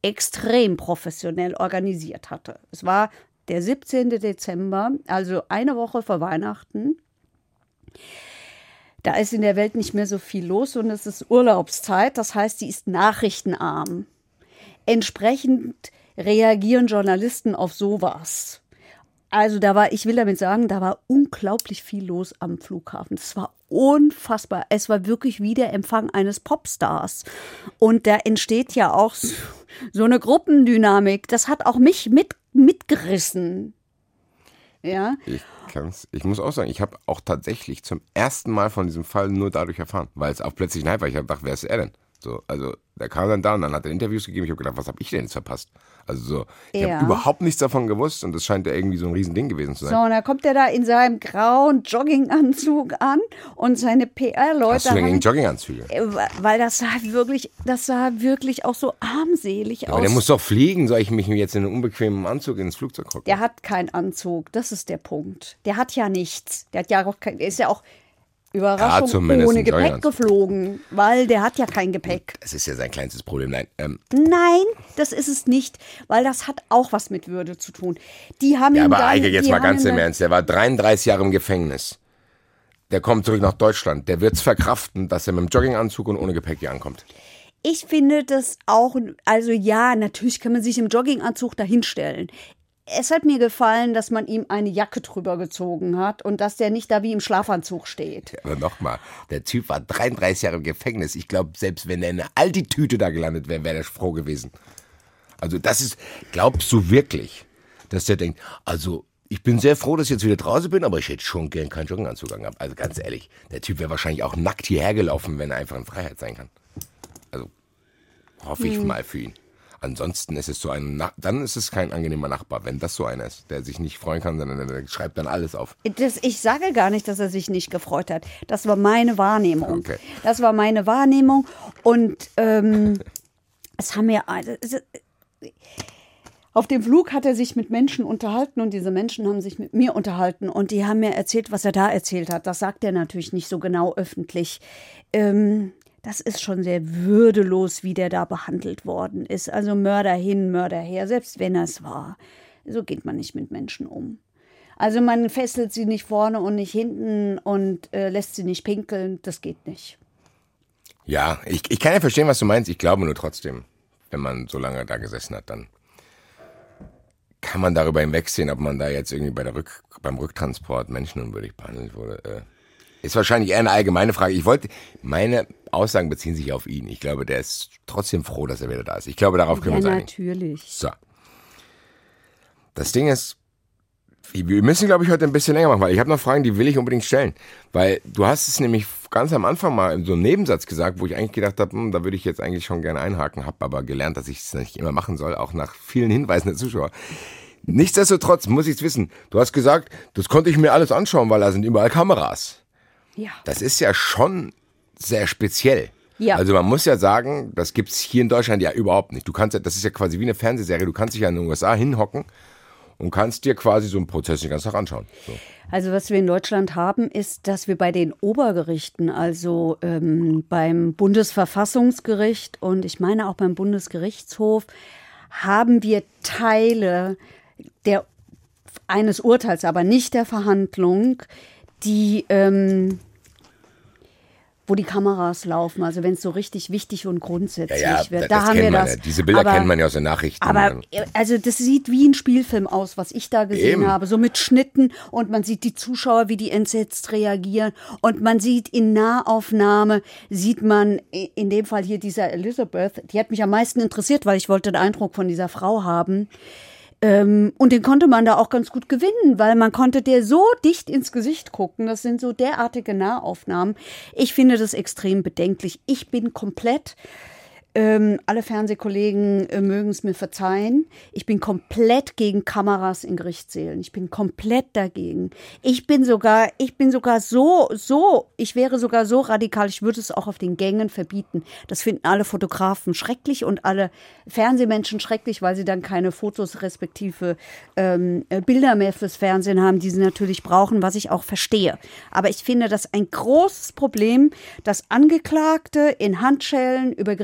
extrem professionell organisiert hatte. Es war der 17. Dezember, also eine Woche vor Weihnachten. Da ist in der Welt nicht mehr so viel los und es ist Urlaubszeit, das heißt, sie ist nachrichtenarm. Entsprechend reagieren Journalisten auf sowas. Also da war, ich will damit sagen, da war unglaublich viel los am Flughafen. Es war unfassbar. Es war wirklich wie der Empfang eines Popstars. Und da entsteht ja auch so, eine Gruppendynamik. Das hat auch mich mit, mitgerissen. Ja. Ich, ich muss auch sagen, ich habe auch tatsächlich zum ersten Mal von diesem Fall nur dadurch erfahren, weil es auch plötzlich ein Hype war. Ich habe gedacht, wer ist er denn? So, also der kam dann da und dann hat er Interviews gegeben. Ich habe gedacht, was habe ich denn jetzt verpasst? Also so, ich Ja. habe überhaupt nichts davon gewusst und das scheint ja irgendwie so ein Riesending gewesen zu So, sein. und da kommt er da in seinem grauen Jogginganzug an und seine Hast PR-Leute du denn gegen Jogginganzüge? äh, weil das sah wirklich, das sah wirklich auch so armselig Aber aus. der muss doch fliegen. Soll ich mich jetzt in einem unbequemen Anzug ins Flugzeug hocken? Der hat keinen Anzug, das ist der Punkt. Der hat ja nichts. Der hat ja auch kein, der ist ja auch Überraschung zumindest ohne Gepäck geflogen, weil der hat ja kein Gepäck. Das ist ja sein kleinstes Problem. Nein, ähm, Nein, das ist es nicht, weil das hat auch was mit Würde zu tun. Die haben ja, aber dann, Eike, jetzt mal ganz im Ernst. Der war 33 Jahre im Gefängnis. Der kommt zurück nach Deutschland. Der wird es verkraften, dass er mit dem Jogginganzug und ohne Gepäck hier ankommt. Ich finde das auch, also ja, natürlich kann man sich im Jogginganzug dahinstellen. Es hat mir gefallen, dass man ihm eine Jacke drüber gezogen hat und dass der nicht da wie im Schlafanzug steht. Aber nochmal, der Typ war 33 Jahre im Gefängnis. Ich glaube, selbst wenn er in einer Altitüte da gelandet wäre, wäre er froh gewesen. Also das ist, glaubst du wirklich, dass der denkt, also ich bin sehr froh, dass ich jetzt wieder draußen bin, aber ich hätte schon gern keinen Jogginganzug angehabt. Also ganz ehrlich, der Typ wäre wahrscheinlich auch nackt hierher gelaufen, wenn er einfach in Freiheit sein kann. Also hoffe ich mal für ihn. Ansonsten ist es so ein, Na dann ist es kein angenehmer Nachbar, wenn das so einer ist, der sich nicht freuen kann, sondern der schreibt dann alles auf. Das, ich sage gar nicht, dass er sich nicht gefreut hat. Das war meine Wahrnehmung. Okay. Das war meine Wahrnehmung. Und ähm, es haben ja. Auf dem Flug hat er sich mit Menschen unterhalten und diese Menschen haben sich mit mir unterhalten und die haben mir erzählt, was er da erzählt hat. Das sagt er natürlich nicht so genau öffentlich. Ähm, das ist schon sehr würdelos, wie der da behandelt worden ist. Also Mörder hin, Mörder her, selbst wenn er es war. So geht man nicht mit Menschen um. Also man fesselt sie nicht vorne und nicht hinten und äh, lässt sie nicht pinkeln. Das geht nicht. Ja, ich, ich kann ja verstehen, was du meinst. Ich glaube nur trotzdem, wenn man so lange da gesessen hat, dann kann man darüber hinwegsehen, ob man da jetzt irgendwie bei der Rück, beim Rücktransport menschenunwürdig behandelt wurde. Äh, Ist wahrscheinlich eher eine allgemeine Frage. Ich wollte, meine Aussagen beziehen sich auf ihn. Ich glaube, der ist trotzdem froh, dass er wieder da ist. Ich glaube, darauf können ja, wir uns einigen. natürlich. So. Das Ding ist, wir müssen, glaube ich, heute ein bisschen länger machen, weil ich habe noch Fragen, die will ich unbedingt stellen. Weil du hast es nämlich ganz am Anfang mal in so einem Nebensatz gesagt, wo ich eigentlich gedacht habe, hm, da würde ich jetzt eigentlich schon gerne einhaken, habe aber gelernt, dass ich es nicht immer machen soll, auch nach vielen Hinweisen der Zuschauer. Nichtsdestotrotz muss ich es wissen. Du hast gesagt, das konnte ich mir alles anschauen, weil da sind überall Kameras. Ja. Das ist ja schon sehr speziell. Ja. Also man muss ja sagen, das gibt's hier in Deutschland ja überhaupt nicht. Du kannst ja, das ist ja quasi wie eine Fernsehserie, du kannst dich ja in den USA hinhocken und kannst dir quasi so einen Prozess den ganzen Tag anschauen. So. Also was wir in Deutschland haben, ist, dass wir bei den Obergerichten, also ähm, beim Bundesverfassungsgericht und ich meine auch beim Bundesgerichtshof, haben wir Teile der, eines Urteils, aber nicht der Verhandlung, die ähm, wo die Kameras laufen, also wenn es so richtig wichtig und grundsätzlich Ja, ja, wird. Da haben wir das. ja. Diese Bilder aber, kennt man ja aus den Nachrichten. Aber äh, also das sieht wie ein Spielfilm aus, was ich da gesehen Eben. habe, so mit Schnitten und man sieht die Zuschauer, wie die entsetzt reagieren und man sieht in Nahaufnahme sieht man in dem Fall hier dieser Elizabeth, die hat mich am meisten interessiert, weil ich wollte den Eindruck von dieser Frau haben. Ähm, und den konnte man da auch ganz gut gewinnen, weil man konnte der so dicht ins Gesicht gucken. Das sind so derartige Nahaufnahmen. Ich finde das extrem bedenklich. Ich bin komplett ähm, alle Fernsehkollegen äh, mögen es mir verzeihen. Ich bin komplett gegen Kameras in Gerichtssälen. Ich bin komplett dagegen. Ich bin sogar, ich bin sogar so, so, ich wäre sogar so radikal, ich würde es auch auf den Gängen verbieten. Das finden alle Fotografen schrecklich und alle Fernsehmenschen schrecklich, weil sie dann keine Fotos respektive ähm, äh, Bilder mehr fürs Fernsehen haben, die sie natürlich brauchen, was ich auch verstehe. Aber ich finde das ein großes Problem, dass Angeklagte in Handschellen über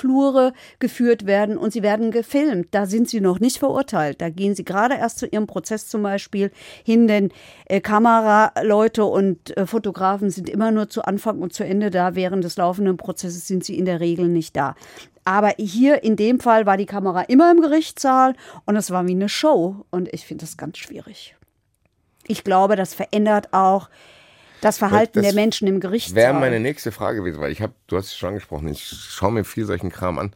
Gerichtsflure geführt werden und sie werden gefilmt. Da sind sie noch nicht verurteilt. Da gehen sie gerade erst zu ihrem Prozess zum Beispiel hin, denn äh, Kameraleute und äh, Fotografen sind immer nur zu Anfang und zu Ende da. Während des laufenden Prozesses sind sie in der Regel nicht da. Aber hier in dem Fall war die Kamera immer im Gerichtssaal und es war wie eine Show. Und ich finde das ganz schwierig. Ich glaube, das verändert auch das Verhalten Das der Menschen im Gerichtssaal. Wäre meine nächste Frage gewesen, weil ich habe, du hast es schon angesprochen, ich schaue mir viel solchen Kram an.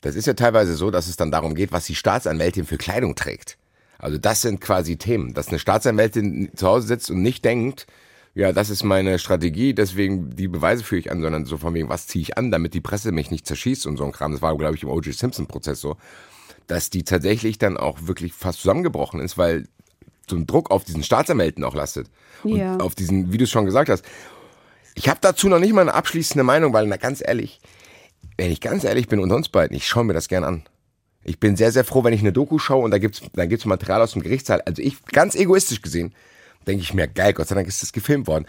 Das ist ja teilweise so, dass es dann darum geht, was die Staatsanwältin für Kleidung trägt. Also das sind quasi Themen, dass eine Staatsanwältin zu Hause sitzt und nicht denkt, ja, das ist meine Strategie, deswegen die Beweise führe ich an, sondern so von wegen, was ziehe ich an, damit die Presse mich nicht zerschießt und so ein Kram. Das war, glaube ich, im O.J. Simpson-Prozess so, dass die tatsächlich dann auch wirklich fast zusammengebrochen ist, weil so ein Druck auf diesen Staatsanwälten auch lastet. Und Ja. auf diesen, wie du es schon gesagt hast. Ich habe dazu noch nicht mal eine abschließende Meinung, weil, na ganz ehrlich, wenn ich ganz ehrlich bin und uns beiden, ich schaue mir das gern an. Ich bin sehr, sehr froh, wenn ich eine Doku schaue und da gibt's, da gibt's Material aus dem Gerichtssaal. Also ich, ganz egoistisch gesehen, denke ich mir, geil, Gott sei Dank ist das gefilmt worden.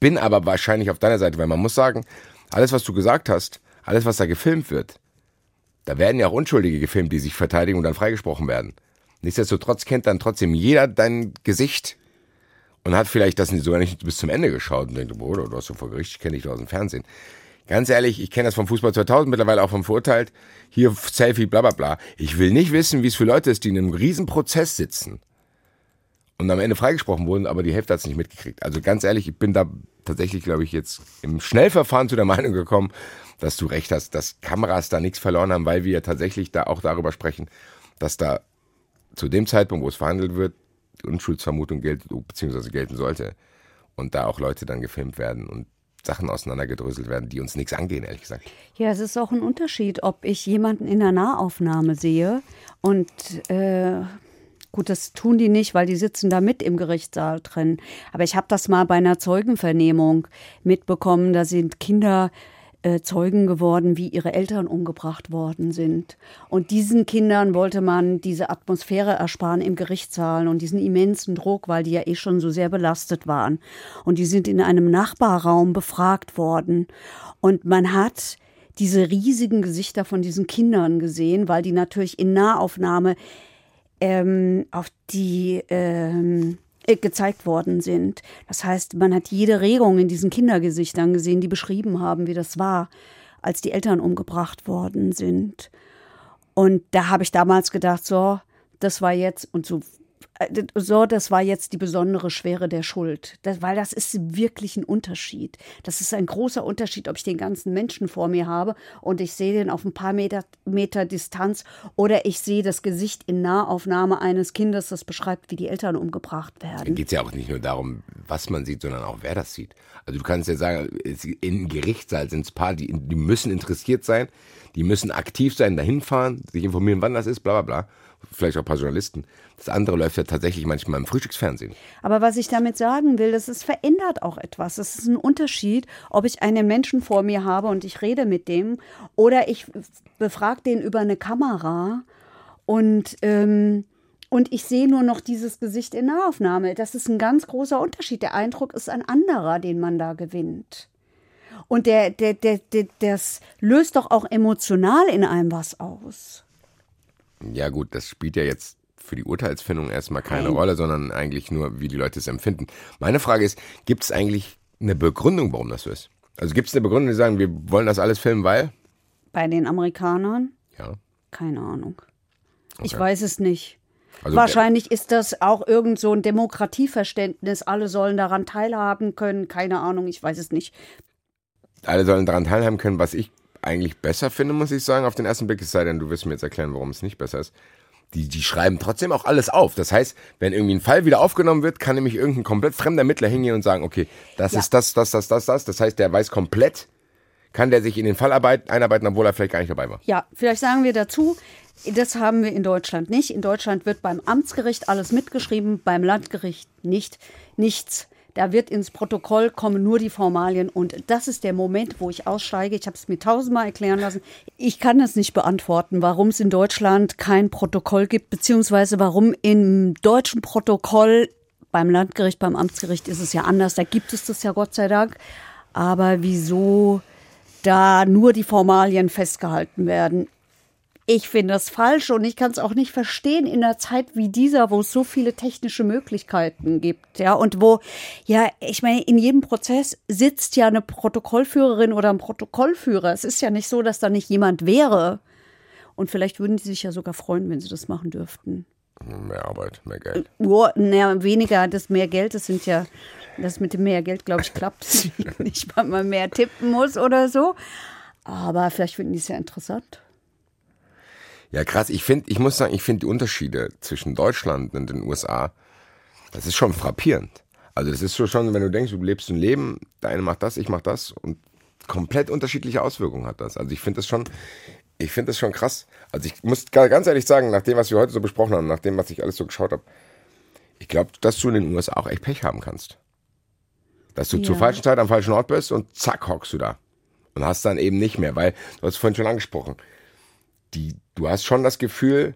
Bin aber wahrscheinlich auf deiner Seite, weil man muss sagen, alles, was du gesagt hast, alles, was da gefilmt wird, da werden ja auch Unschuldige gefilmt, die sich verteidigen und dann freigesprochen werden. Nichtsdestotrotz kennt dann trotzdem jeder dein Gesicht und hat vielleicht das sogar nicht bis zum Ende geschaut und denkt, Bruder, du hast doch vor Gericht, ich kenne dich doch aus dem Fernsehen. Ganz ehrlich, ich kenne das vom Fußball 2000, mittlerweile auch vom Verurteilt. Hier Selfie, bla bla bla. Ich will nicht wissen, wie es für Leute ist, die in einem riesen Prozess sitzen und am Ende freigesprochen wurden, aber die Hälfte hat es nicht mitgekriegt. Also ganz ehrlich, ich bin da tatsächlich, glaube ich, jetzt im Schnellverfahren zu der Meinung gekommen, dass du recht hast, dass Kameras da nichts verloren haben, weil wir tatsächlich da auch darüber sprechen, dass da zu dem Zeitpunkt, wo es verhandelt wird, die Unschuldsvermutung gilt, beziehungsweise gelten sollte. Und da auch Leute dann gefilmt werden und Sachen auseinandergedröselt werden, die uns nichts angehen, ehrlich gesagt. Ja, es ist auch ein Unterschied, ob ich jemanden in der Nahaufnahme sehe und äh, gut, das tun die nicht, weil die sitzen da mit im Gerichtssaal drin. Aber ich habe das mal bei einer Zeugenvernehmung mitbekommen. Da sind Kinder äh, Zeugen geworden, wie ihre Eltern umgebracht worden sind. Und diesen Kindern wollte man diese Atmosphäre ersparen im Gerichtssaal und diesen immensen Druck, weil die ja eh schon so sehr belastet waren. Und die sind in einem Nachbarraum befragt worden. Und man hat diese riesigen Gesichter von diesen Kindern gesehen, weil die natürlich in Nahaufnahme ähm, auf die ähm, äh, gezeigt worden sind. Das heißt, man hat jede Regung in diesen Kindergesichtern gesehen, die beschrieben haben, wie das war, als die Eltern umgebracht worden sind. Und da habe ich damals gedacht, so, das war jetzt, und so so, das war jetzt die besondere Schwere der Schuld. Das, weil das ist wirklich ein Unterschied. Das ist ein großer Unterschied, ob ich den ganzen Menschen vor mir habe und ich sehe den auf ein paar Meter, Meter Distanz oder ich sehe das Gesicht in Nahaufnahme eines Kindes, das beschreibt, wie die Eltern umgebracht werden. Da geht es ja auch nicht nur darum, was man sieht, sondern auch wer das sieht. Also du kannst ja sagen, im Gerichtssaal sind es paar, die, die müssen interessiert sein, die müssen aktiv sein, dahin fahren, sich informieren, wann das ist, bla bla bla vielleicht auch ein paar Journalisten. Das andere läuft ja tatsächlich manchmal im Frühstücksfernsehen. Aber was ich damit sagen will, das ist verändert auch etwas. Es ist ein Unterschied, ob ich einen Menschen vor mir habe und ich rede mit dem oder ich befrage den über eine Kamera und ähm, und ich sehe nur noch dieses Gesicht in Nahaufnahme. Das ist ein ganz großer Unterschied. Der Eindruck ist ein anderer, den man da gewinnt. Und der, der, der, der, das löst doch auch emotional in einem was aus. Ja, gut, das spielt ja jetzt für die Urteilsfindung erstmal keine Nein. Rolle, sondern eigentlich nur, wie die Leute es empfinden. Meine Frage ist, gibt es eigentlich eine Begründung, warum das so ist? Also gibt es eine Begründung, die sagen, wir wollen das alles filmen, weil? Bei den Amerikanern? Ja. Keine Ahnung. Okay. Ich weiß es nicht. Also, Wahrscheinlich ist das auch irgend so ein Demokratieverständnis. Alle sollen daran teilhaben können. Keine Ahnung, ich weiß es nicht. Alle sollen daran teilhaben können, was ich eigentlich besser finde, muss ich sagen, auf den ersten Blick, es sei denn, du wirst mir jetzt erklären, warum es nicht besser ist. Die, die schreiben trotzdem auch alles auf. Das heißt, wenn irgendwie ein Fall wieder aufgenommen wird, kann nämlich irgendein komplett fremder Mittler hingehen und sagen, okay, das ja. ist das, das, das, das, das. Das heißt, der weiß komplett, kann der sich in den Fall einarbeiten, obwohl er vielleicht gar nicht dabei war. Ja, vielleicht sagen wir dazu, das haben wir in Deutschland nicht. In Deutschland wird beim Amtsgericht alles mitgeschrieben, beim Landgericht nicht. Nichts. Da wird ins Protokoll kommen nur die Formalien und das ist der Moment, wo ich aussteige. Ich habe es mir tausendmal erklären lassen. Ich kann es nicht beantworten, warum es in Deutschland kein Protokoll gibt, beziehungsweise warum im deutschen Protokoll beim Landgericht, beim Amtsgericht ist es ja anders. Da gibt es das ja Gott sei Dank. Aber wieso da nur die Formalien festgehalten werden? Ich finde das falsch und ich kann es auch nicht verstehen in einer Zeit wie dieser, wo es so viele technische Möglichkeiten gibt, ja, und wo, ja, ich meine, in jedem Prozess sitzt ja eine Protokollführerin oder ein Protokollführer. Es ist ja nicht so, dass da nicht jemand wäre. Und vielleicht würden die sich ja sogar freuen, wenn sie das machen dürften. Mehr Arbeit, mehr Geld. Oh, na, weniger, das mehr Geld, das sind ja, das mit dem mehr Geld, glaube ich, klappt nicht, weil man mehr tippen muss oder so. Aber vielleicht finden die es ja interessant. Ja, krass. Ich finde, ich muss sagen, ich finde die Unterschiede zwischen Deutschland und den USA, das ist schon frappierend. Also das ist schon, wenn du denkst, du lebst ein Leben, der eine macht das, ich mach das und komplett unterschiedliche Auswirkungen hat das. Also ich finde das schon, ich finde das schon krass. Also ich muss ganz ehrlich sagen, nach dem, was wir heute so besprochen haben, nach dem, was ich alles so geschaut habe, ich glaube, dass du in den USA auch echt Pech haben kannst. Dass du ja. zur falschen Zeit am falschen Ort bist und zack, hockst du da. Und hast dann eben nicht mehr, weil, du hast es vorhin schon angesprochen, die, du hast schon das Gefühl,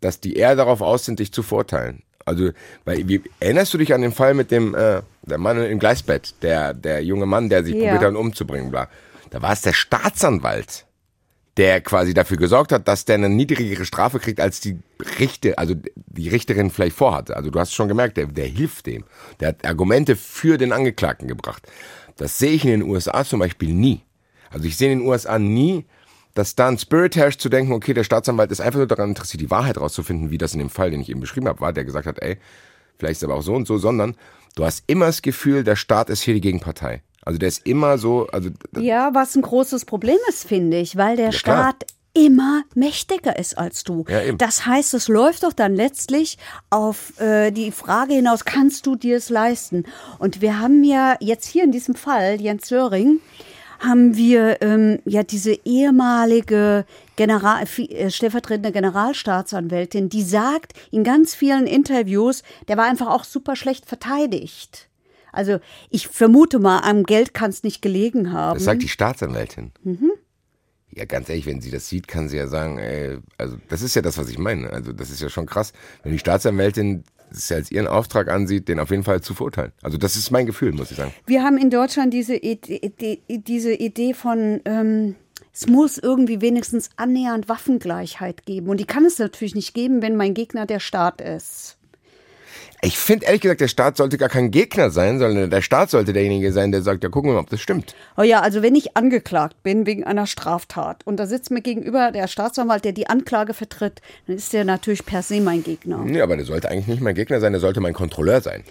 dass die eher darauf aus sind, dich zu verurteilen. Also, weil, wie, erinnerst du dich an den Fall mit dem äh, der Mann im Gleisbett, der, der junge Mann, der sich ja. probiert hat umzubringen, bla. Da war es der Staatsanwalt, der quasi dafür gesorgt hat, dass der eine niedrigere Strafe kriegt, als die Richter, also die Richterin vielleicht vorhatte. Also du hast schon gemerkt, der, der hilft dem. Der hat Argumente für den Angeklagten gebracht. Das sehe ich in den USA zum Beispiel nie. Also ich sehe in den USA nie, dass da ein Spirit herrscht, zu denken, okay, der Staatsanwalt ist einfach nur daran interessiert, die Wahrheit rauszufinden, wie das in dem Fall, den ich eben beschrieben habe, war, der gesagt hat, ey, vielleicht ist aber auch so und so, sondern du hast immer das Gefühl, der Staat ist hier die Gegenpartei. Also der ist immer so, also ja, was ein großes Problem ist, finde ich, weil der ja, Staat immer mächtiger ist als du. Ja, das heißt, es läuft doch dann letztlich auf äh, die Frage hinaus, kannst du dir es leisten? Und wir haben ja jetzt hier in diesem Fall Jens Söring, haben wir ähm, ja diese ehemalige General, äh, stellvertretende Generalstaatsanwältin, die sagt in ganz vielen Interviews, der war einfach auch super schlecht verteidigt. Also ich vermute mal, am Geld kann es nicht gelegen haben. Das sagt die Staatsanwältin. Mhm. Ja, ganz ehrlich, wenn sie das sieht, kann sie ja sagen, ey, also das ist ja das, was ich meine. Also das ist ja schon krass. Wenn die Staatsanwältin es als ihren Auftrag ansieht, den auf jeden Fall zu verurteilen. Also das ist mein Gefühl, muss ich sagen. Wir haben in Deutschland diese Idee, diese Idee von, ähm, es muss irgendwie wenigstens annähernd Waffengleichheit geben. Und die kann es natürlich nicht geben, wenn mein Gegner der Staat ist. Ich finde ehrlich gesagt, der Staat sollte gar kein Gegner sein, sondern der Staat sollte derjenige sein, der sagt, ja, gucken wir mal, ob das stimmt. Oh ja, also wenn ich angeklagt bin wegen einer Straftat und da sitzt mir gegenüber der Staatsanwalt, der die Anklage vertritt, dann ist der natürlich per se mein Gegner. Ja, aber der sollte eigentlich nicht mein Gegner sein, der sollte mein Kontrolleur sein.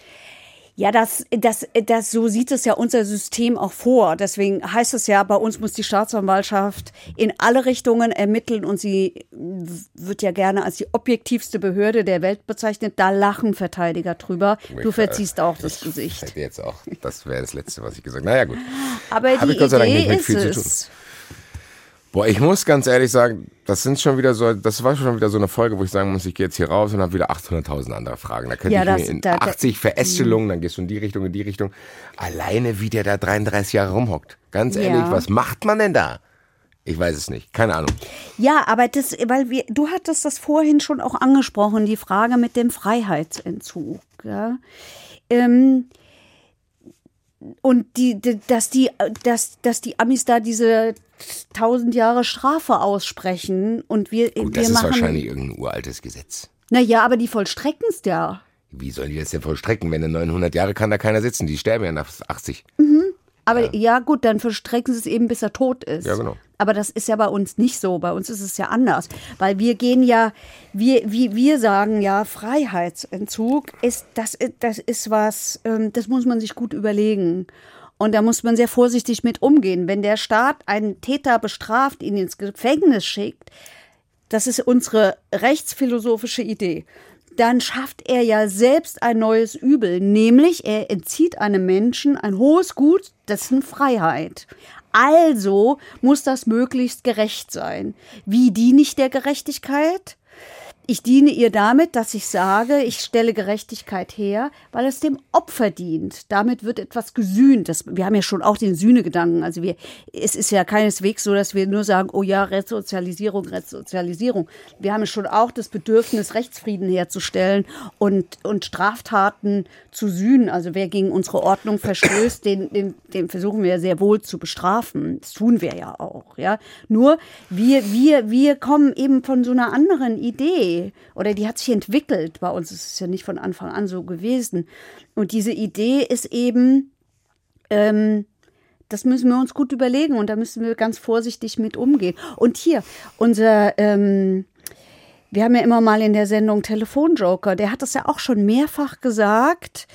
Ja, das, das, das, so sieht es ja unser System auch vor. Deswegen heißt es ja, bei uns muss die Staatsanwaltschaft in alle Richtungen ermitteln und sie wird ja gerne als die objektivste Behörde der Welt bezeichnet. Da lachen Verteidiger drüber. Du verziehst auch das Gesicht. Jetzt auch, das wäre das Letzte, was ich gesagt habe. Naja, gut. Aber Hab die Idee ist es. Boah, ich muss ganz ehrlich sagen, das sind schon wieder so, das war schon wieder so eine Folge, wo ich sagen muss, ich gehe jetzt hier raus und habe wieder 800.000 andere Fragen. Da könnte Ja, ich das- mir in da- da- 80 Verästelungen, dann gehst du in die Richtung, in die Richtung. Alleine, wie der da 33 Jahre rumhockt. Ganz ehrlich, Ja. was macht man denn da? Ich weiß es nicht, keine Ahnung. Ja, aber das, weil wir, du hattest das vorhin schon auch angesprochen, die Frage mit dem Freiheitsentzug. Ja? Ähm, und die, die, dass die, dass, dass die Amis da diese tausend Jahre Strafe aussprechen und wir, Gut, wir das ist machen. wahrscheinlich irgendein uraltes Gesetz. Naja, aber die vollstrecken es ja. Wie sollen die das denn vollstrecken? Wenn er 900 Jahre kann da keiner sitzen, die sterben ja nach 80. Aber ja. gut, dann verstrecken sie es eben, bis er tot ist. Ja, genau. Aber das ist ja bei uns nicht so. Bei uns ist es ja anders. Weil wir gehen ja, wir, wir, wir sagen ja, Freiheitsentzug ist, das, ist- das ist was, ähm, das muss man sich gut überlegen. Und da muss man sehr vorsichtig mit umgehen. Wenn der Staat einen Täter bestraft, ihn ins Gefängnis schickt, das ist unsere rechtsphilosophische Idee. Dann schafft er ja selbst ein neues Übel, nämlich er entzieht einem Menschen ein hohes Gut, dessen Freiheit. Also muss das möglichst gerecht sein. Wie diene ich der Gerechtigkeit? Ich diene ihr damit, dass ich sage, ich stelle Gerechtigkeit her, weil es dem Opfer dient. Damit wird etwas gesühnt. Das, wir haben ja schon auch den Sühnegedanken. Also wir, es ist ja keineswegs so, dass wir nur sagen, oh ja, Resozialisierung, Resozialisierung. Wir haben ja schon auch das Bedürfnis, Rechtsfrieden herzustellen und, und Straftaten zu sühnen. Also wer gegen unsere Ordnung verstößt, den, den, den versuchen wir sehr wohl zu bestrafen. Das tun wir ja auch. Ja? Nur wir, wir, wir kommen eben von so einer anderen Idee. Oder die hat sich entwickelt. Bei uns ist es ja nicht von Anfang an so gewesen. Und diese Idee ist eben, ähm, das müssen wir uns gut überlegen und da müssen wir ganz vorsichtig mit umgehen. Und hier, unser, ähm, wir haben ja immer mal in der Sendung Telefonjoker, der hat das ja auch schon mehrfach gesagt,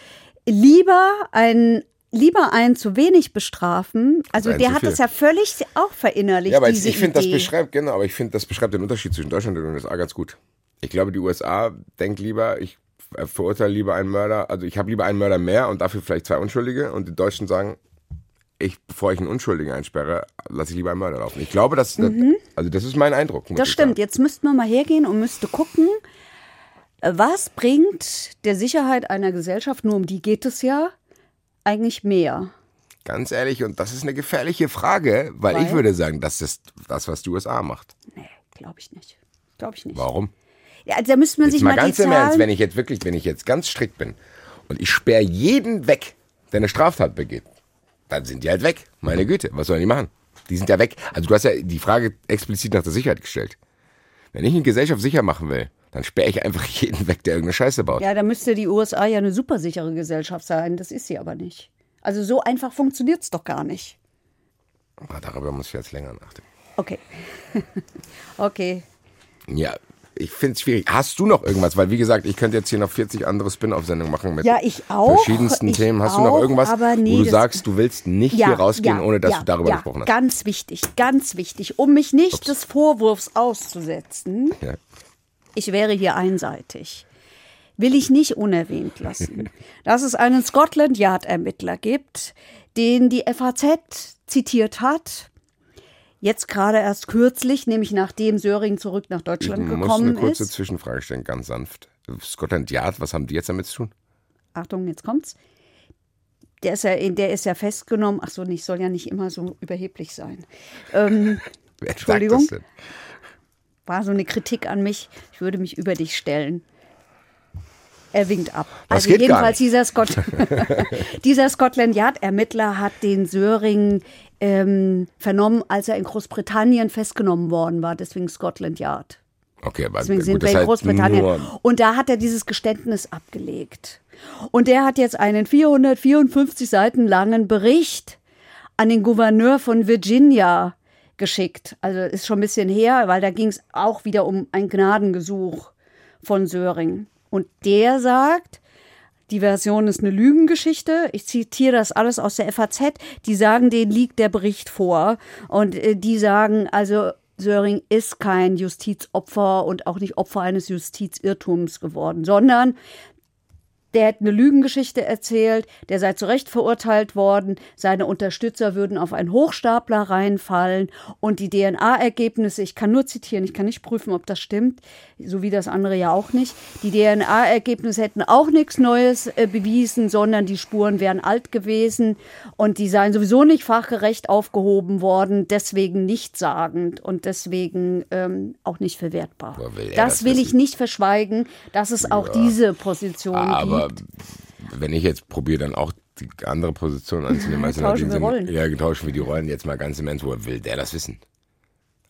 lieber ein lieber einen zu wenig bestrafen. Also der hat das ja völlig auch verinnerlicht, Ja, aber ich finde, das Idee. beschreibt, genau, aber ich finde, das beschreibt den Unterschied zwischen Deutschland und den USA ganz gut. Ich glaube, die USA denkt lieber, ich verurteile lieber einen Mörder, also ich habe lieber einen Mörder mehr und dafür vielleicht zwei Unschuldige und die Deutschen sagen, ich, bevor ich einen Unschuldigen einsperre, lasse ich lieber einen Mörder laufen. Ich glaube, dass, das, also das ist mein Eindruck. Mhm. Das stimmt. sagen. Jetzt müssten wir mal hergehen und müsste gucken, was bringt der Sicherheit einer Gesellschaft, nur um die geht es ja, eigentlich mehr? Ganz ehrlich, und das ist eine gefährliche Frage, weil, Weil? ich würde sagen, das ist das, was die USA macht. Nee, glaube ich nicht. Glaube ich nicht. Warum? Also da müsste man Jetzt sich mal mal, ganz im Ernst, wenn ich jetzt wirklich, wenn ich jetzt ganz strikt bin und ich sperre jeden weg, der eine Straftat begeht, dann sind die halt weg. Meine Güte, was sollen die machen? Die sind ja weg. Also du hast ja die Frage explizit nach der Sicherheit gestellt. Wenn ich eine Gesellschaft sicher machen will, dann sperre ich einfach jeden weg, der irgendeine Scheiße baut. ja, da müsste die USA ja eine supersichere Gesellschaft sein. Das ist sie aber nicht. Also so einfach funktioniert es doch gar nicht. Ah, Darüber muss ich jetzt länger nachdenken. Okay. okay. Ja, ich finde es schwierig. Hast du noch irgendwas? Weil wie gesagt, ich könnte jetzt hier noch 40 andere Spin-off-Sendungen machen mit Ja, ich auch. verschiedensten Ich Themen. Hast du noch auch, irgendwas, aber nee, wo du sagst, du willst nicht hier rausgehen, ohne dass du darüber ja, gesprochen hast? Ganz wichtig, ganz wichtig. Um mich nicht des Vorwurfs auszusetzen, Ja. ich wäre hier einseitig. Will ich nicht unerwähnt lassen, dass es einen Scotland Yard-Ermittler gibt, den die FAZ zitiert hat. Jetzt gerade erst kürzlich, nämlich nachdem Söring zurück nach Ich Deutschland muss gekommen eine kurze ist. Zwischenfrage stellen, ganz sanft. Scotland Yard, was haben die jetzt damit zu tun? Achtung, jetzt kommt's. Der ist ja, der ist ja festgenommen. Ach so, ich soll ja nicht immer so überheblich sein. Ähm, Wer Entschuldigung? das denn? war so eine Kritik an mich. Ich würde mich über dich stellen. Er winkt ab. Das also geht gar jedenfalls dieser, Scott dieser Scotland Yard Ermittler hat den Söring ähm, vernommen, als er in Großbritannien festgenommen worden war. Deswegen Scotland Yard. Okay, aber Deswegen gut, sind wir in heißt Großbritannien. Und da hat er dieses Geständnis abgelegt. Und der hat jetzt einen 454 Seiten langen Bericht an den Gouverneur von Virginia geschickt. Also ist schon ein bisschen her, weil da ging es auch wieder um ein Gnadengesuch von Söring. Und der sagt, die Version ist eine Lügengeschichte. Ich zitiere das alles aus der FAZ. Die sagen, denen liegt der Bericht vor. Und äh, die sagen, also Söring ist kein Justizopfer und auch nicht Opfer eines Justizirrtums geworden, sondern der hätte eine Lügengeschichte erzählt, der sei zu Recht verurteilt worden, seine Unterstützer würden auf einen Hochstapler reinfallen und die DNA-Ergebnisse, ich kann nur zitieren, ich kann nicht prüfen, ob das stimmt, so wie das andere ja auch nicht, die DNA-Ergebnisse hätten auch nichts Neues äh, bewiesen, sondern die Spuren wären alt gewesen und die seien sowieso nicht fachgerecht aufgehoben worden, deswegen nichtssagend und deswegen ähm, auch nicht verwertbar. will Das das will ich wissen? nicht verschweigen, dass es auch diese Position Aber wenn ich jetzt probiere, dann auch die andere Position anzunehmen, als Tauschen wir Rollen. Ja, tauschen wir die Rollen jetzt mal ganz im Ernst. Woher will der das wissen?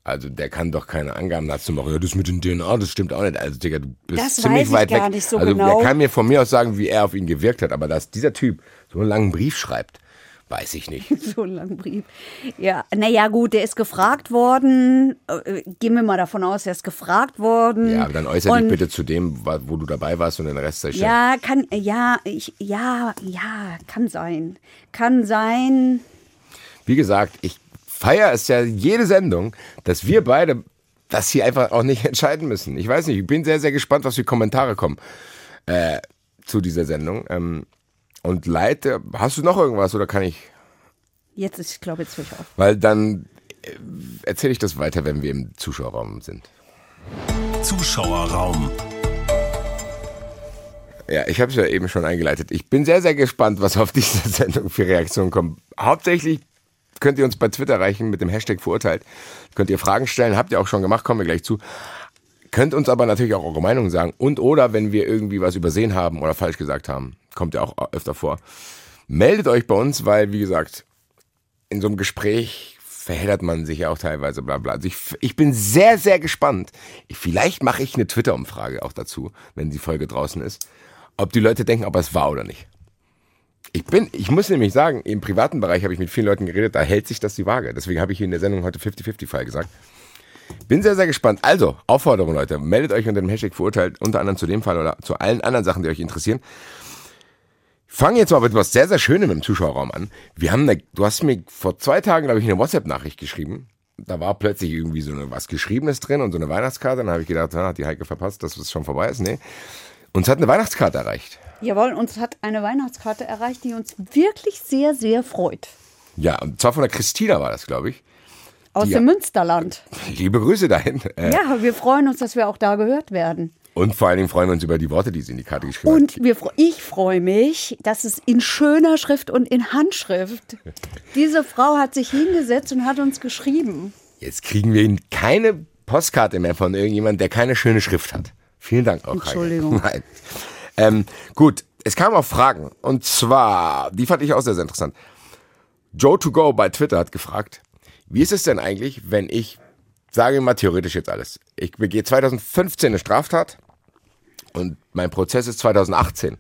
Also der kann doch keine Angaben dazu machen. Ja, das mit den DNA, das stimmt auch nicht. Also Digga, du bist Das ziemlich weiß ich weit gar weg. nicht so also genau. der kann mir von mir aus sagen, wie er auf ihn gewirkt hat, aber dass dieser Typ so einen langen Brief schreibt, weiß ich nicht. So einen langen Brief. Ja, naja, gut, der ist gefragt worden. Äh, Gehen wir mal davon aus, er ist gefragt worden. Ja, aber dann äußere dich bitte zu dem, wo du dabei warst und den Rest still. Ja, kann, ja, ich, ja, ja, kann sein. Kann sein. Wie gesagt, ich feiere es ja jede Sendung, dass wir beide das hier einfach auch nicht entscheiden müssen. Ich weiß nicht, ich bin sehr, sehr gespannt, was für Kommentare kommen äh, zu dieser Sendung. Ähm, und leite, hast du noch irgendwas oder kann ich? Jetzt ist, ich glaube, jetzt höre ich auf. Weil dann äh, erzähle ich das weiter, wenn wir im Zuschauerraum sind. Zuschauerraum. Ja, ich habe es ja eben schon eingeleitet. Ich bin sehr, sehr gespannt, was auf diese Sendung für Reaktionen kommen. Hauptsächlich könnt ihr uns bei Twitter erreichen mit dem Hashtag verurteilt. Könnt ihr Fragen stellen, habt ihr auch schon gemacht, kommen wir gleich zu. Könnt uns aber natürlich auch eure Meinung sagen. Und oder wenn wir irgendwie was übersehen haben oder falsch gesagt haben, kommt ja auch öfter vor. Meldet euch bei uns, weil, wie gesagt, in so einem Gespräch verheddert man sich ja auch teilweise, bla bla. Also ich, ich bin sehr, sehr gespannt. Ich, vielleicht mache ich eine Twitter-Umfrage auch dazu, wenn die Folge draußen ist, ob die Leute denken, ob es war oder nicht. Ich bin, ich muss nämlich sagen, im privaten Bereich habe ich mit vielen Leuten geredet, da hält sich das die Waage. Deswegen habe ich hier in der Sendung heute 50-50-Fall gesagt. Bin sehr, sehr gespannt. Also, Aufforderung, Leute, meldet euch unter dem Hashtag verurteilt, unter anderem zu dem Fall oder zu allen anderen Sachen, die euch interessieren. Fangen jetzt mal mit was sehr, sehr Schönem im Zuschauerraum an. Wir haben eine, du hast mir vor zwei Tagen, glaube ich, eine WhatsApp-Nachricht geschrieben. Da war plötzlich irgendwie so eine, was Geschriebenes drin und so eine Weihnachtskarte. Dann habe ich gedacht, ah, hat die Heike verpasst, dass es schon vorbei ist. Nee. Uns hat eine Weihnachtskarte erreicht. Jawohl, uns hat eine Weihnachtskarte erreicht, die uns wirklich sehr, sehr freut. Ja, und zwar von der Christina war das, glaube ich. Aus Die- dem Münsterland. Liebe Grüße dahin. Äh, Ja, wir freuen uns, dass wir auch da gehört werden. Und vor allen Dingen freuen wir uns über die Worte, die sie in die Karte geschrieben. Und wir, fre- ich freue mich, dass es in schöner Schrift und in Handschrift. Diese Frau hat sich hingesetzt und hat uns geschrieben. Jetzt kriegen wir keine Postkarte mehr von irgendjemandem, der keine schöne Schrift hat. Vielen Dank auch. Entschuldigung. Nein. Ähm, gut, es kamen auch Fragen. Und zwar, die fand ich auch sehr, sehr interessant. Joe2Go bei Twitter hat gefragt, wie ist es denn eigentlich, wenn ich, sage mal theoretisch jetzt alles, ich begehe 2015 eine Straftat und mein Prozess ist 2018.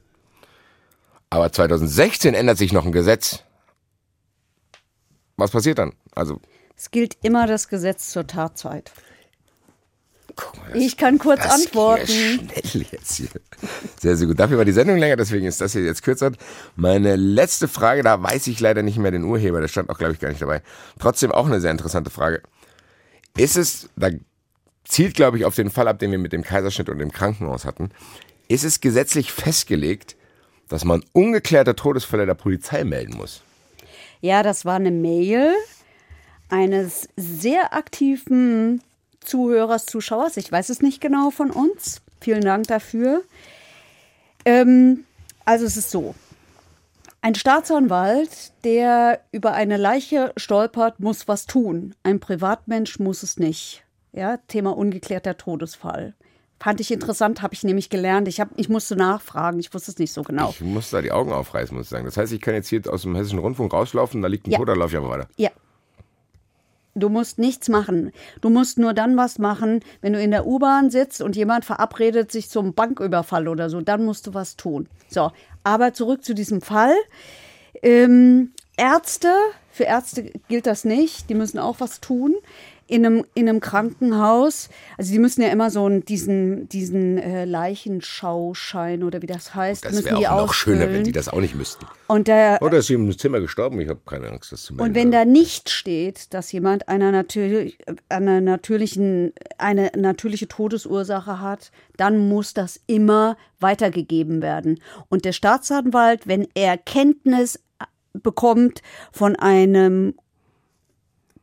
Aber 2016 ändert sich noch ein Gesetz. Was passiert dann? Also, Es gilt immer das Gesetz zur Tatzeit. Guck mal, Ich kann kurz Das antworten. Schnell jetzt hier. Sehr, sehr gut. Dafür war die Sendung länger, deswegen ist das hier jetzt kürzer. Meine letzte Frage, da weiß ich leider nicht mehr den Urheber, der stand auch, glaube ich, gar nicht dabei. Trotzdem auch eine sehr interessante Frage. Ist es, da zielt, glaube ich, auf den Fall ab, den wir mit dem Kaiserschnitt und dem Krankenhaus hatten, ist es gesetzlich festgelegt, dass man ungeklärte Todesfälle der Polizei melden muss? Ja, das war eine Mail eines sehr aktiven Zuhörers, Zuschauers. Ich weiß es nicht genau von uns. Vielen Dank dafür. Ähm, also es ist so. Ein Staatsanwalt, der über eine Leiche stolpert, muss was tun. Ein Privatmensch muss es nicht. Ja, Thema ungeklärter Todesfall. Fand ich interessant, habe ich nämlich gelernt. Ich, hab, ich musste nachfragen, ich wusste es nicht so genau. Ich muss da die Augen aufreißen, muss ich sagen. Das heißt, ich kann jetzt hier aus dem Hessischen Rundfunk rauslaufen, da liegt ein Ja. Toter, laufe ich aber weiter. Ja. Du musst nichts machen. Du musst nur dann was machen, wenn du in der U-Bahn sitzt und jemand verabredet sich zum Banküberfall oder so. Dann musst du was tun. So, aber zurück zu diesem Fall. Ähm, Ärzte, für Ärzte gilt das nicht. Die müssen auch was tun in einem, in einem Krankenhaus, also die müssen ja immer so einen, diesen, diesen äh, Leichenschauschein oder wie das heißt, Das müssen wäre die auch noch schöner, wenn die das auch nicht müssten. Und der, Oder ist sie im Zimmer gestorben? Ich habe keine Angst, das zu melden. und wenn da nicht steht, dass jemand einer, natürlich, einer natürlichen, eine natürliche Todesursache hat, dann muss das immer weitergegeben werden. Und der Staatsanwalt, wenn er Kenntnis bekommt von einem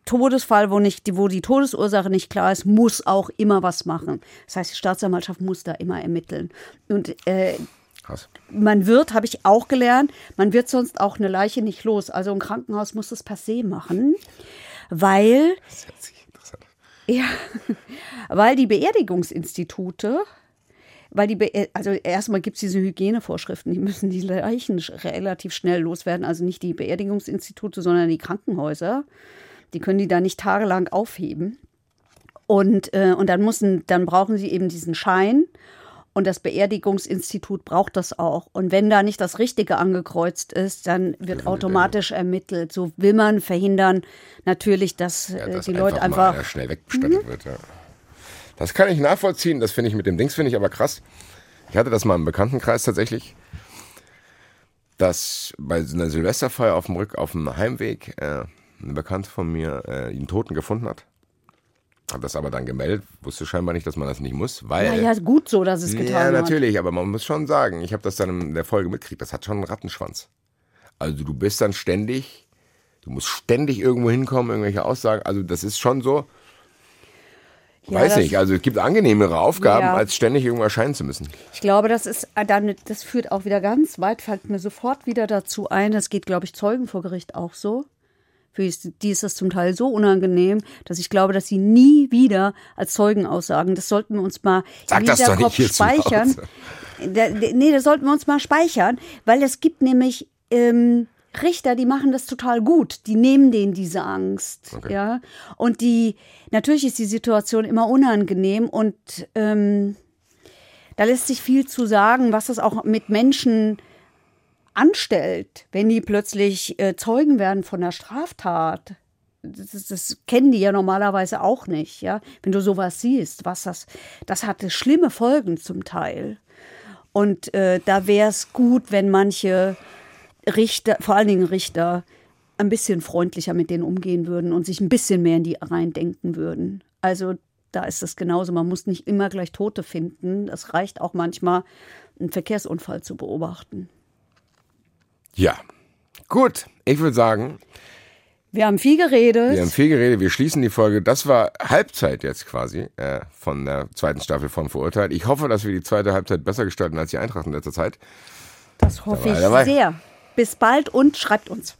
Todesfall, wo, nicht, wo die Todesursache nicht klar ist, muss auch immer was machen. Das heißt, die Staatsanwaltschaft muss da immer ermitteln. Und äh, man wird, habe ich auch gelernt, man wird sonst auch eine Leiche nicht los. Also ein Krankenhaus muss das per se machen, weil, Das hört sich interessant. ja, weil die Beerdigungsinstitute, weil die, Be also erstmal gibt es diese Hygienevorschriften, die müssen die Leichen relativ schnell loswerden. Also nicht die Beerdigungsinstitute, sondern die Krankenhäuser. Die können die da nicht tagelang aufheben. Und, äh, und dann, müssen, dann brauchen sie eben diesen Schein. Und das Beerdigungsinstitut braucht das auch. Und wenn da nicht das Richtige angekreuzt ist, dann wird automatisch ermittelt. So will man verhindern natürlich, dass Ja, äh, dass die Leute einfach, einfach. schnell wegbestattet wird. Ja. Das kann ich nachvollziehen. Das finde ich mit dem Dings finde ich aber krass. Ich hatte das mal im Bekanntenkreis tatsächlich, dass bei einer Silvesterfeier auf dem Rück auf dem Heimweg äh, eine Bekannte von mir äh, einen Toten gefunden hat. Hat das aber dann gemeldet, wusste scheinbar nicht, dass man das nicht muss, weil Ja, ja, gut so, dass es getan ja, hat. natürlich, aber man muss schon sagen, ich habe das dann in der Folge mitgekriegt, das hat schon einen Rattenschwanz. Also du bist dann ständig, du musst ständig irgendwo hinkommen, irgendwelche Aussagen, also das ist schon so, Ja, weiß nicht, also es gibt angenehmere Aufgaben, Ja. als ständig irgendwo erscheinen zu müssen. Ich glaube, das ist äh, dann, das führt auch wieder ganz weit, fällt mir sofort wieder dazu ein. Das geht, glaube ich, Zeugen vor Gericht auch so. Für die ist das zum Teil so unangenehm, dass ich glaube, dass sie nie wieder als Zeugen aussagen. Das sollten wir uns mal Sag das doch nicht hier speichern. Da- nee, das sollten wir uns mal speichern, weil es gibt nämlich ähm, Richter, die machen das total gut. Die nehmen denen diese Angst. Okay. Ja. Und die, natürlich ist die Situation immer unangenehm und ähm, da lässt sich viel zu sagen, was das auch mit Menschen anstellt, wenn die plötzlich äh, Zeugen werden von einer Straftat. Das, das kennen die ja normalerweise auch nicht, ja. Wenn du sowas siehst, was das, das hatte schlimme Folgen zum Teil. Und äh, da wäre es gut, wenn manche Richter, vor allen Dingen Richter, ein bisschen freundlicher mit denen umgehen würden und sich ein bisschen mehr in die rein denken würden. Also da ist es genauso. Man muss nicht immer gleich Tote finden. Es reicht auch manchmal, einen Verkehrsunfall zu beobachten. Ja, gut, ich würde sagen, Wir haben viel geredet. wir haben viel geredet, wir schließen die Folge. Das war Halbzeit jetzt quasi äh, von der zweiten Staffel von Verurteilt. Ich hoffe, dass wir die zweite Halbzeit besser gestalten als die Eintracht in letzter Zeit. das hoffe Dabei, ich dabei. sehr. Bis bald und schreibt uns.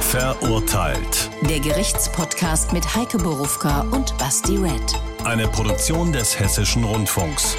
Verurteilt. Der Gerichtspodcast mit Heike Borufka und Basti Red. Eine Produktion des Hessischen Rundfunks.